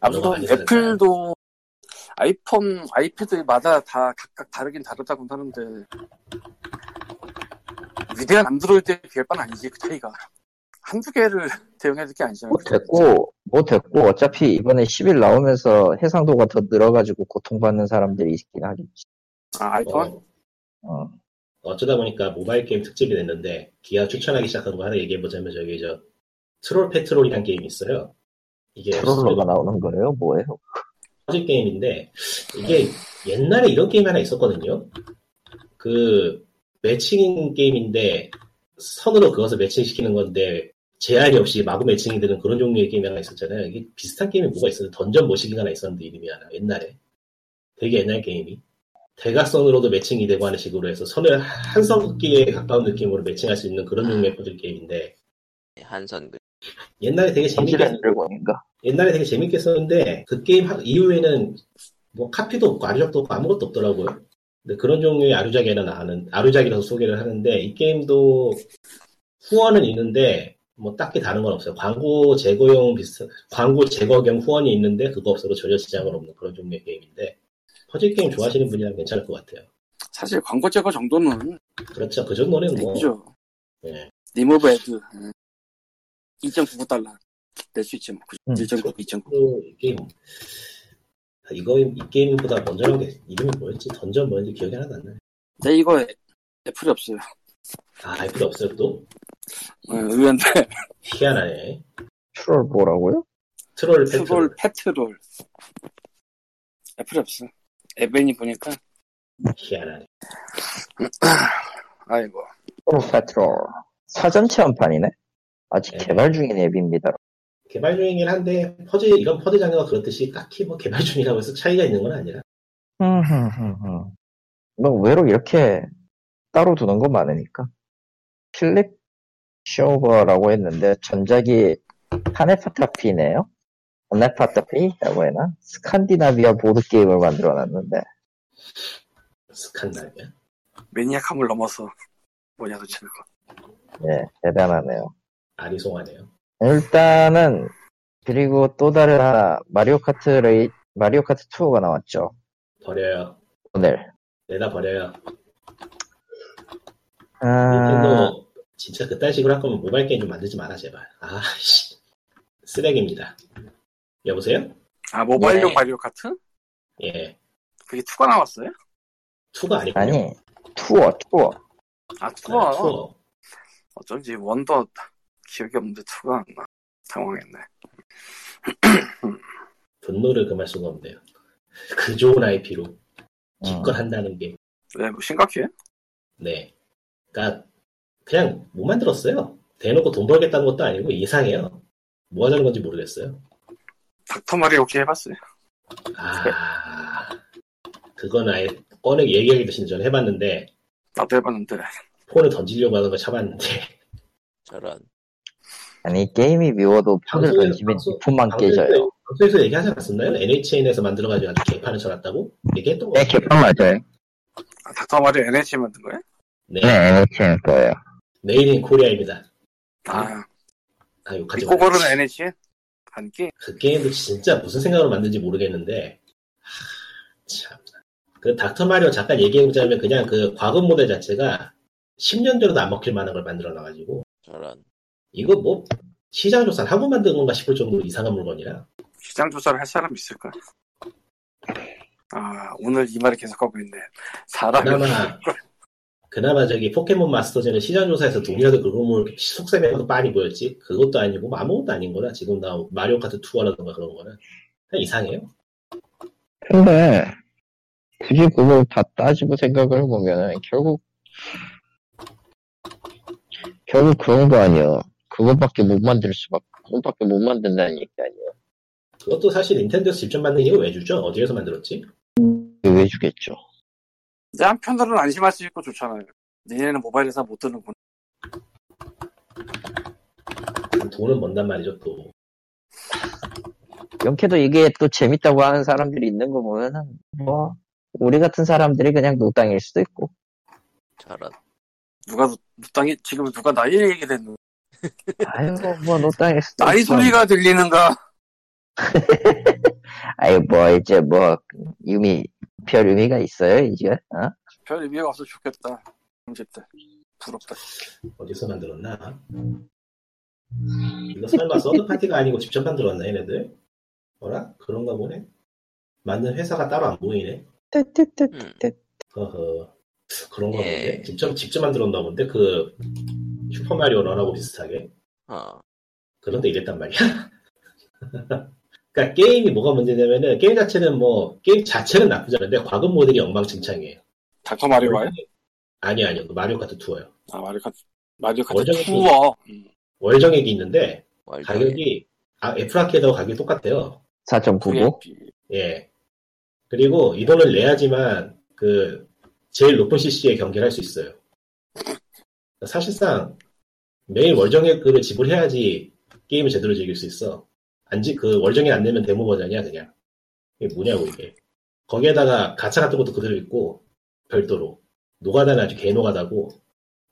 [SPEAKER 2] 아무튼. 애플도 아이폰, 아이패드마다 다 각각 다르긴 다르다고 하는데 위대한 안드로이드에 비할 바는 아니지 그 차이가 한두 개를 대응해야 될 게 아니잖아요.
[SPEAKER 4] 뭐 됐고, 뭐 됐고, 어차피 이번에 10일 나오면서 해상도가 더 늘어가지고 고통받는 사람들이 있긴 하겠지.
[SPEAKER 2] 아, 아이폰?
[SPEAKER 3] 어,
[SPEAKER 4] 어.
[SPEAKER 3] 어쩌다 보니까 모바일 게임 특집이 됐는데 기아 추천하기 시작한 거 하나 얘기해보자면 저기 저 트롤 페트롤이라는 게임이 있어요. 이게
[SPEAKER 4] 트롤러가 나오는 거예요? 뭐예요?
[SPEAKER 3] 퍼즐 게임인데 이게 옛날에 이런 게임 하나 있었거든요. 그 매칭 게임인데 선으로 그것을 매칭시키는 건데 제한이 없이 마구 매칭이 되는 그런 종류의 게임이 하나 있었잖아요. 이게 비슷한 게임이 뭐가 있었는데 던전 모시기가 하나 있었는데 이름이 하나 옛날에 되게 옛날 게임이 대각선으로도 매칭이 되고 하는 식으로 해서 선을 한선 긋기에 가까운 느낌으로 매칭할 수 있는 그런 종류의 퍼즐 게임인데
[SPEAKER 1] 한선 그
[SPEAKER 3] 옛날에 되게 재밌게
[SPEAKER 4] 드래곤인가?
[SPEAKER 3] 옛날에 되게 재밌게 썼는데 그 게임 하- 이후에는 뭐 카피도 없고 아류작도 없고 아무것도 없더라고요. 근데 그런 종류의 아류작이나 나는 아류작이라서 소개를 하는데 이 게임도 후원은 있는데 뭐 딱히 다른 건 없어요. 광고 제거용 비슷 광고 제거용 후원이 있는데 그거 없어도 전혀 지장은 없는 그런 종류의 게임인데 퍼즐 게임 좋아하시는 분이라면 괜찮을 것 같아요.
[SPEAKER 2] 사실 광고 제거 정도는
[SPEAKER 3] 그렇죠. 그 정도는 뭐
[SPEAKER 2] 되죠.
[SPEAKER 3] 예.
[SPEAKER 2] 리무브 애드 2.99달러 낼 수 있지 뭐.
[SPEAKER 4] 음.
[SPEAKER 2] 1.9, 2.9.
[SPEAKER 3] 또이 게임 아, 이거 이 게임보다 먼저 나온 게 이름이 뭐였지? 던전 뭐였는지 기억이 하나도 안 나네.
[SPEAKER 2] 근데 이거 애플이 없어요.
[SPEAKER 3] 아, 애플 없어요 또?
[SPEAKER 2] 어, 의외인데
[SPEAKER 3] 희한하네.
[SPEAKER 4] 트롤 뭐라고요?
[SPEAKER 2] Troll Patrol. Troll Patrol 애플이 없어. 에벤이 보니까
[SPEAKER 3] 희한하네.
[SPEAKER 2] 아이고
[SPEAKER 4] Troll Patrol. 사전 체험판이네? 아직
[SPEAKER 3] 네.
[SPEAKER 4] 개발 중인 앱입니다.
[SPEAKER 3] 개발 중이긴 한데 퍼즐 이런 퍼즐 장르가 그렇듯이 딱히 뭐 개발 중이라고 해서 차이가 있는 건 아니라.
[SPEAKER 4] 뭐 의외로 이렇게 따로 두는 거 많으니까. 필립 쇼버라고 했는데 전작이 Hnefatafl이네요. Hnefatafl이라고 해나? 스칸디나비아 보드 게임을 만들어놨는데
[SPEAKER 3] 스칸날이야.
[SPEAKER 2] 매니악함을 넘어서 뭐냐 도대체 그거.
[SPEAKER 4] 예 대단하네요.
[SPEAKER 3] 아리송하네요.
[SPEAKER 4] 일단은 그리고 또 다른 하나 마리오 카트 레이 마리오 카트 2가 나왔죠
[SPEAKER 3] 버려요.
[SPEAKER 4] 오늘.
[SPEAKER 3] 내다 버려요.
[SPEAKER 4] 아,
[SPEAKER 3] 닌텐도 진짜 그딴 식으로 할 거면 모바일 게임 좀 만들지 마라 제발. 아씨 쓰레기입니다. 여보세요?
[SPEAKER 2] 아 모바일용
[SPEAKER 3] 네.
[SPEAKER 2] 마리오 카트?
[SPEAKER 3] 예.
[SPEAKER 2] 그게 2가 나왔어요?
[SPEAKER 3] 2가 아니고
[SPEAKER 4] 아니 투어 투어.
[SPEAKER 2] 아 2가
[SPEAKER 3] 투어.
[SPEAKER 2] 어쩐지 원도 기억이 없는데 2가 안 나. 당황했네.
[SPEAKER 3] 분노를 금할 수가 없네요. 그 좋은 IP로
[SPEAKER 4] 음.
[SPEAKER 3] 기껏 한다는
[SPEAKER 2] 게왜뭐 심각해?
[SPEAKER 3] 네. 그니까, 그냥 못 만들었어요. 대놓고 돈 벌겠다는 것도 아니고 이상해요. 뭐 하자는 건지 모르겠어요.
[SPEAKER 2] 닥터 마리오 혹시 해봤어요?
[SPEAKER 3] 아, 그건 아예 꺼내 얘기하기도 전에 해봤는데,
[SPEAKER 2] 나도 해봤는데
[SPEAKER 3] 폰을 던지려고 하는 거 참았는데,
[SPEAKER 1] 저런
[SPEAKER 4] 아니 게임이 미워도 폰을
[SPEAKER 3] 방송에-
[SPEAKER 4] 던지면 니폰만 깨져요.
[SPEAKER 3] 방송에서, 얘기하지 않았었나요? NHN에서 만들어가지고 아주 개판을 쳐놨다고? 얘기했던 거
[SPEAKER 4] 네 개판 맞아요.
[SPEAKER 2] 아, 닥터 마리오 NH 만든 거야?
[SPEAKER 3] 네.
[SPEAKER 4] 네 NHN 거예요.
[SPEAKER 3] Made in Korea입니다.
[SPEAKER 2] 아
[SPEAKER 3] 아, 욕하지
[SPEAKER 2] 믿고
[SPEAKER 3] 마라.
[SPEAKER 2] 거르는 NH? 반기?
[SPEAKER 3] 그 게임도 진짜 무슨 생각으로 만든지 모르겠는데, 하, 참. 그 닥터 마리오 잠깐 얘기해보자면 그냥 그 과금 모델 자체가 10년 전에도 안 먹힐 만한 걸 만들어 놔가지고,
[SPEAKER 1] 저런
[SPEAKER 3] 이거 뭐, 시장 조사를 하고 만든 건가 싶을 정도로 이상한 물건이라,
[SPEAKER 2] 시장 조사를 할 사람 있을까? 아 오늘 이 말을 계속하고 있네. 사람이
[SPEAKER 3] 그나마, 그나마 저기 포켓몬 마스터즈는 시장 조사에서 돈이라도 그거물 속셈이라도 많이 보였지? 그것도 아니고, 뭐 아무것도 아닌 거라, 지금 나 마리오 카트 2라던가 그런 거는. 이상해요.
[SPEAKER 4] 근데 굳이 그걸 다 따지고 생각을 해보면은 결국 결국 그런 거 아니야. 그것밖에 못 만들 수밖에 그것밖에 못 만든다는 얘기 아니야.
[SPEAKER 3] 그것도 사실 닌텐도에서 직접 만든 게왜 주죠? 어디에서 만들었지?
[SPEAKER 4] 왜 주겠죠?
[SPEAKER 2] 이제 한편으로는 안심할 수 있고 좋잖아요. 니네는 모바일에서 못 뜨는구나.
[SPEAKER 3] 돈은 먼단 말이죠 또.
[SPEAKER 4] 영캐도 이게 또 재밌다고 하는 사람들이 있는 거 보면은 뭐 우리 같은 사람들이 그냥 노땅일 수도 있고
[SPEAKER 1] 저런.
[SPEAKER 2] 누가 땅이 지금 누가 나이 얘기 됐는?
[SPEAKER 4] 아이고 뭐 노땅일 수도
[SPEAKER 2] 나이
[SPEAKER 4] 있어.
[SPEAKER 2] 소리가 들리는가?
[SPEAKER 4] 아이 뭐 이제 뭐 의미 별 의미가 있어요 이제 어?
[SPEAKER 2] 별 의미가 없어 좋겠다. 형제들 부럽다.
[SPEAKER 3] 어디서 만들었나? 이거 설마 서드 파티가 아니고 직접 만들었나 얘네들? 뭐라? 그런가 보네. 만든 회사가 따로 안 보이네.
[SPEAKER 1] 음.
[SPEAKER 3] 허허. 그런가
[SPEAKER 1] 예.
[SPEAKER 3] 본데. 직접 직접 만들었나 본데 그 슈퍼 마리오 런하고 비슷하게.
[SPEAKER 1] 어.
[SPEAKER 3] 그런데 이랬단 말이야. 그러니까 게임이 뭐가 문제냐면은 게임 자체는 뭐 게임 자체는 나쁘지 않은데 과금 모델이 엉망진창이에요.
[SPEAKER 2] 닥터 마리오가요?
[SPEAKER 3] 아니 아니요. 그 마리오 카트 2요.
[SPEAKER 2] 아 마리오 카트 마리오 카트 투어. 음.
[SPEAKER 3] 월정액이 있는데
[SPEAKER 1] 월정액.
[SPEAKER 3] 가격이 아 애플아케이드하고 가격이 똑같아요.
[SPEAKER 4] 4.99
[SPEAKER 2] VIP.
[SPEAKER 3] 예. 그리고 이 돈을 내야지만 그 제일 높은 CC에 경기를 할 수 있어요. 사실상 매일 월정액을 지불해야지 게임을 제대로 즐길 수 있어. 안지 그 월정액 안 내면 데모 버전이야 그냥. 이게 뭐냐고 이게. 거기에다가 가차 같은 것도 그대로 있고 별도로 노가다는 아주 개노가다고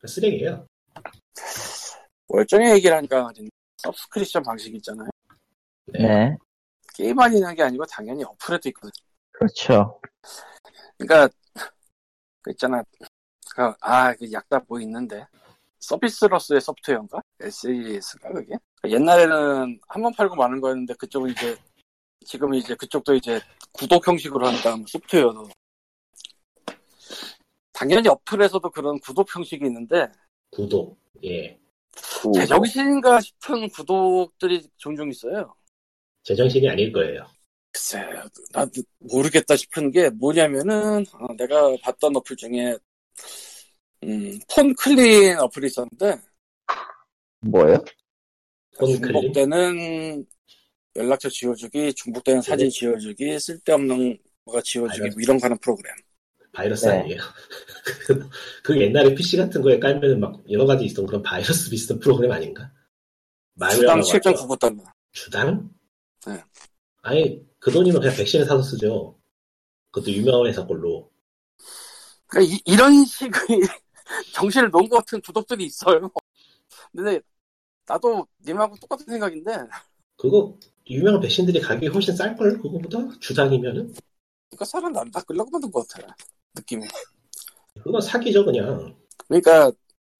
[SPEAKER 3] 쓰레기예요.
[SPEAKER 2] 월정의 얘기를 하니까 서브스크립션 방식 있잖아요.
[SPEAKER 4] 네
[SPEAKER 2] 게임만 있는 게 아니고 당연히 어플에도 있거든.
[SPEAKER 4] 그렇죠
[SPEAKER 2] 그러니까 그 있잖아. 그, 아, 그 약다 뭐 있는데 서비스로서의 소프트웨어인가? SES가 그게? 옛날에는 한 번 팔고 마는 거였는데 그쪽은 이제 지금 이제 그쪽도 이제 구독 형식으로 한다 소프트웨어도 당연히 어플에서도 그런 구독 형식이 있는데
[SPEAKER 3] 구독. 예.
[SPEAKER 2] 제정신인가 싶은 구독들이 종종 있어요.
[SPEAKER 3] 제정신이 아닐 거예요.
[SPEAKER 2] 글쎄, 나도 모르겠다 싶은 게 뭐냐면은, 어, 내가 봤던 어플 중에, 음, phone clean 어플이 있었는데,
[SPEAKER 4] 뭐요?
[SPEAKER 2] 중복되는 연락처 지워주기, 중복되는 사진 지워주기, 쓸데없는 거가 지워주기,
[SPEAKER 3] 아니요.
[SPEAKER 2] 뭐 이런 거 하는 프로그램.
[SPEAKER 3] 바이러스
[SPEAKER 4] 네.
[SPEAKER 3] 아니에요. 그 옛날에 PC 같은 거에 깔면 막 여러 가지 있었던 그런 바이러스 비슷한 프로그램 아닌가?
[SPEAKER 2] 주당
[SPEAKER 3] 말웨어라고 하죠.
[SPEAKER 2] 7.99달러.
[SPEAKER 3] 주당?
[SPEAKER 2] 네.
[SPEAKER 3] 아니 그 돈이면 그냥 백신을 사서 쓰죠. 그것도 유명한 회사 걸로.
[SPEAKER 2] 그러니까 이, 런 식의 정신을 놓은 것 같은 구독들이 있어요. 근데 나도 님하고 똑같은 생각인데,
[SPEAKER 3] 그거 유명한 백신들이 가격이 훨씬 쌀걸 그거보다 주당이면은
[SPEAKER 2] 그러니까 사람 안 바꾸려고 만든 것 같아. 느낌이.
[SPEAKER 3] 그건 사기죠 그냥.
[SPEAKER 2] 그러니까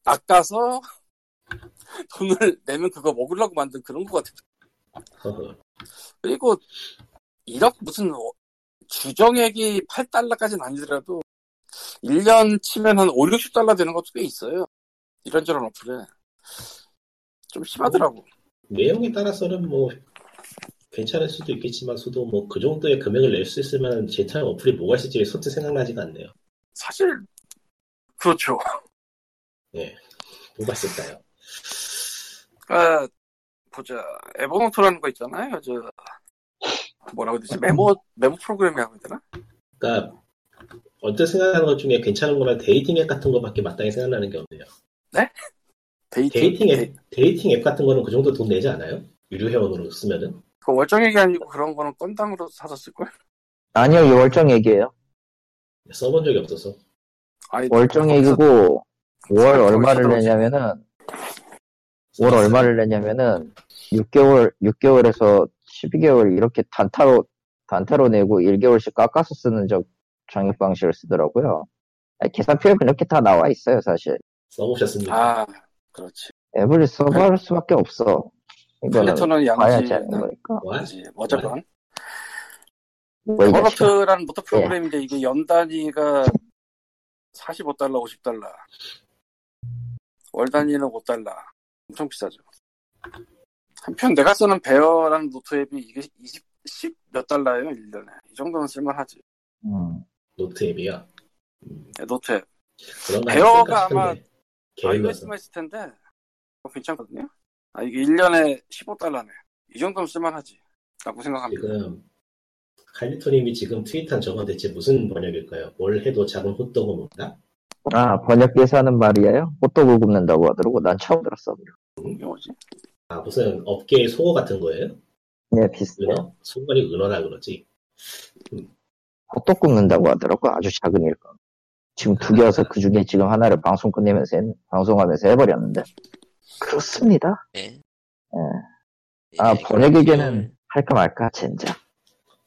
[SPEAKER 2] 아까서 돈을 내면 그거 먹으려고 만든 그런 것 같아. 그리고 이렇게 무슨 어, 주정액이 8달러까지는 아니더라도 1년 치면 한 5, 60달러 되는 것도 꽤 있어요. 이런저런 어플에. 좀 심하더라고.
[SPEAKER 3] 내용에 따라서는 뭐 괜찮을 수도 있겠지만 수도 뭐 그 정도의 금액을 낼수 만한 괜찮은 어플이 뭐가 있을지 선뜻 생각나지가 않네요.
[SPEAKER 2] 사실 그렇죠.
[SPEAKER 3] 뭐가 있을까요?
[SPEAKER 2] 아, 보자. Evernote라는 거 있잖아요. 저 뭐라고 해야 되지? 메모 메모 프로그램이라고 해야 되나?
[SPEAKER 3] 그러니까 언뜻 생각나는 것 중에 괜찮은 거면 데이팅 앱 같은 거밖에 마땅히 생각나는 게 없네요.
[SPEAKER 2] 데이팅,
[SPEAKER 3] 데이팅 앱,
[SPEAKER 2] 데이-
[SPEAKER 3] 데이팅 앱 같은 거는 그 정도 돈 내지 않아요? 유료 회원으로 쓰면은?
[SPEAKER 2] 그 월정액이 아니고 그런 거는 건당으로 사서 쓸걸?
[SPEAKER 4] 아니요 이 월정액이에요
[SPEAKER 3] 써본 적이 없어서.
[SPEAKER 2] 아니,
[SPEAKER 4] 월정액이고 5월
[SPEAKER 2] 거기서
[SPEAKER 4] 얼마를. 내냐면은 5월 얼마를 내냐면은 6개월 6개월에서 12개월 이렇게 단타로 단타로 내고 1개월씩 깎아서 쓰는 저 장액 방식을 쓰더라고요. 아니, 계산표에 그렇게 다 나와 있어요 사실.
[SPEAKER 3] 써보셨습니까?
[SPEAKER 2] 아, 그렇지.
[SPEAKER 4] 앱을 써볼 수밖에 없어. 봐야지
[SPEAKER 2] 양지? 양지. 어쨌건. Evernote라는 노트 프로그램인데 이게 연 단위가 45달러, 50달러. 월 단위는 5달러. 엄청 비싸죠. 한편 내가 쓰는 Bear라는 노트 앱이 이게 20, 10 몇 달러예요, 1년에. 이 정도는 쓸만하지.
[SPEAKER 4] 음.
[SPEAKER 3] 노트 앱이요.
[SPEAKER 2] 네, 노트 앱. Bear가
[SPEAKER 3] 아닐까 싶은데. 게을러서.
[SPEAKER 2] iOS만 있을 텐데, 어, 괜찮거든요? 아, 이게 1년에 15달러네. 이 정도면 쓸만하지. 라고 생각합니다.
[SPEAKER 3] 지금 칼리토님이 지금 트윗한 저건 대체 무슨 번역일까요? 뭘 해도 작은 호떡은 먹다?
[SPEAKER 4] 아, 번역기에서 하는 말이에요? 호떡을 굽는다고 하더라고. 난 처음 들었어.
[SPEAKER 2] 이게 뭐지?
[SPEAKER 3] 아, 무슨 업계의 속어 같은 거예요?
[SPEAKER 4] 네, 비슷해.
[SPEAKER 3] 은어? 속어니 은어라 그러지.
[SPEAKER 4] 호떡 굽는다고 하더라고. 아주 작은 일. 지금 두 개여서 그 중에 지금 하나를 방송 끝내면서, 했- 방송하면서 해버렸는데. 그렇습니다.
[SPEAKER 1] 예.
[SPEAKER 4] 아,
[SPEAKER 1] 이제
[SPEAKER 4] 번역에게는 할까 말까, 젠장.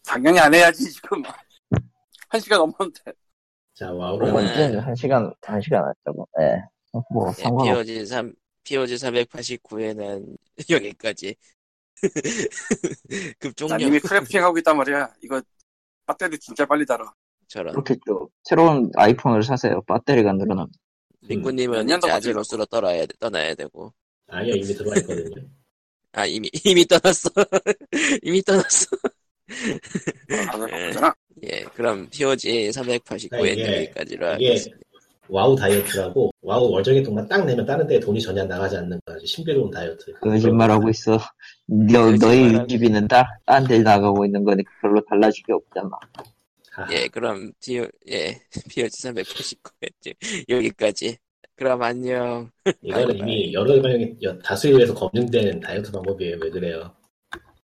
[SPEAKER 2] 당연히 안 해야지 지금 한 시간 넘었는데
[SPEAKER 3] 자, 와우를
[SPEAKER 1] 건-
[SPEAKER 4] 건지 한 시간, 한 시간 왔다고. 예. 뭐,
[SPEAKER 1] 예,
[SPEAKER 4] 상관없
[SPEAKER 1] POG 3 POG 489에는 여기까지.
[SPEAKER 2] 난
[SPEAKER 1] 급종료
[SPEAKER 2] 이미 크래프팅 하고 있단 말이야 이거 배터리 진짜 빨리 달아
[SPEAKER 1] 저런.
[SPEAKER 4] 그렇겠죠. 새로운 아이폰을 사세요. 배터리가 늘어납니다.
[SPEAKER 1] 링구님은
[SPEAKER 2] 더
[SPEAKER 1] 아제로스로 떠나야 돼, 떠나야 되고.
[SPEAKER 3] 아니요, 이미 들어와 있거든요.
[SPEAKER 1] 아 이미 이미 떠났어. 이미 떠났어.
[SPEAKER 2] 하는
[SPEAKER 1] 예. 예, 그럼 POG 389회는
[SPEAKER 3] 이게-
[SPEAKER 1] 여기까지로
[SPEAKER 3] 이게
[SPEAKER 1] 하겠습니다.
[SPEAKER 3] WoW 다이어트라고 WoW 월정액 돈만 딱 내면 다른 데에 돈이 전혀 나가지 않는 거 아주 신비로운 다이어트.
[SPEAKER 4] 거짓말하고 있어. 너, 너희
[SPEAKER 1] 거짓말하고.
[SPEAKER 4] 유지비는 다, 딴 데 나가고 있는 거니까 별로 달라질 게 없잖아.
[SPEAKER 3] 아,
[SPEAKER 1] 예, 그럼 PO 예 POG 389에 여기까지. 그럼 안녕.
[SPEAKER 3] 이거는 이미 여러 명이 여- 다수에 의해서 검증된 다이어트 방법이에요. 왜 그래요?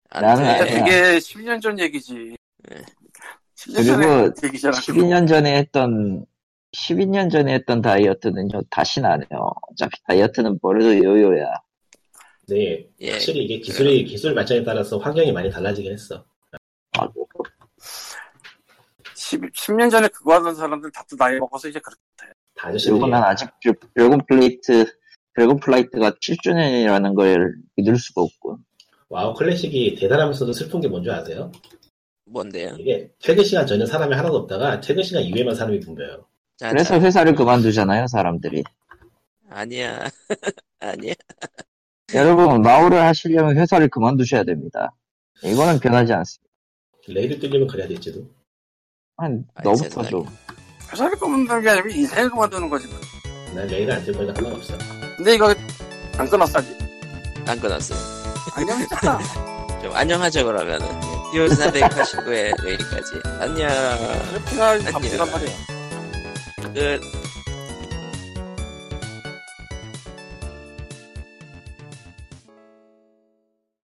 [SPEAKER 1] 안
[SPEAKER 4] 나는 아니야.
[SPEAKER 2] 그게 10년 전 얘기지
[SPEAKER 1] 예.
[SPEAKER 2] 10년 전에
[SPEAKER 4] 그리고
[SPEAKER 2] 얘기잖아
[SPEAKER 4] 12년 전에 했던, 12년 전에 했던 다이어트는요, 다시는 안 해요. 어차피 다이어트는 뭐래도 요요야.
[SPEAKER 3] 네,
[SPEAKER 1] 예.
[SPEAKER 3] 확실히 이게 기술이 기술 발전에 따라서 환경이 많이 달라지긴 했어.
[SPEAKER 4] 아,
[SPEAKER 2] 10, 10 년 전에 그거 하던 사람들 다 또 나이 먹어서 이제 그렇게 돼
[SPEAKER 3] 다
[SPEAKER 4] 그리고 난 아직 드- Dragon Flight, Dragon Flight가 7주년이라는 걸 믿을 수가 없고.
[SPEAKER 3] WoW Classic이 대단하면서도 슬픈 게 뭔지 아세요?
[SPEAKER 1] 뭔데요?
[SPEAKER 3] 이게 퇴근 시간 전에 사람이 하나도 없다가 퇴근 시간 이후에만 사람이 붐벼요.
[SPEAKER 1] 자,
[SPEAKER 4] 그래서
[SPEAKER 1] 자,
[SPEAKER 4] 회사를 그만두잖아요, 사람들이.
[SPEAKER 1] 아니야. 아니야.
[SPEAKER 4] 여러분, 마오를 하시려면 회사를 그만두셔야 됩니다. 이거는 변하지 않습니다.
[SPEAKER 3] 레이드 뚫리면 그래야 될지도.
[SPEAKER 4] 한,
[SPEAKER 1] 아이,
[SPEAKER 4] 너부터. 좀.
[SPEAKER 2] 회사를 그만두는 게 아니고 인생을 그만두는 거지
[SPEAKER 3] 난 레이드 안뜰 거니까 상관없어.
[SPEAKER 2] 근데 이거 안 끊었어 아직
[SPEAKER 1] 안 끊었어요.
[SPEAKER 2] 안녕했잖아
[SPEAKER 1] 좀 안녕하죠 그러면은. POG 489에 여기까지. 안녕.
[SPEAKER 2] 크래프팅할
[SPEAKER 1] 안녕.
[SPEAKER 2] 잡지란 말이야
[SPEAKER 1] 끝.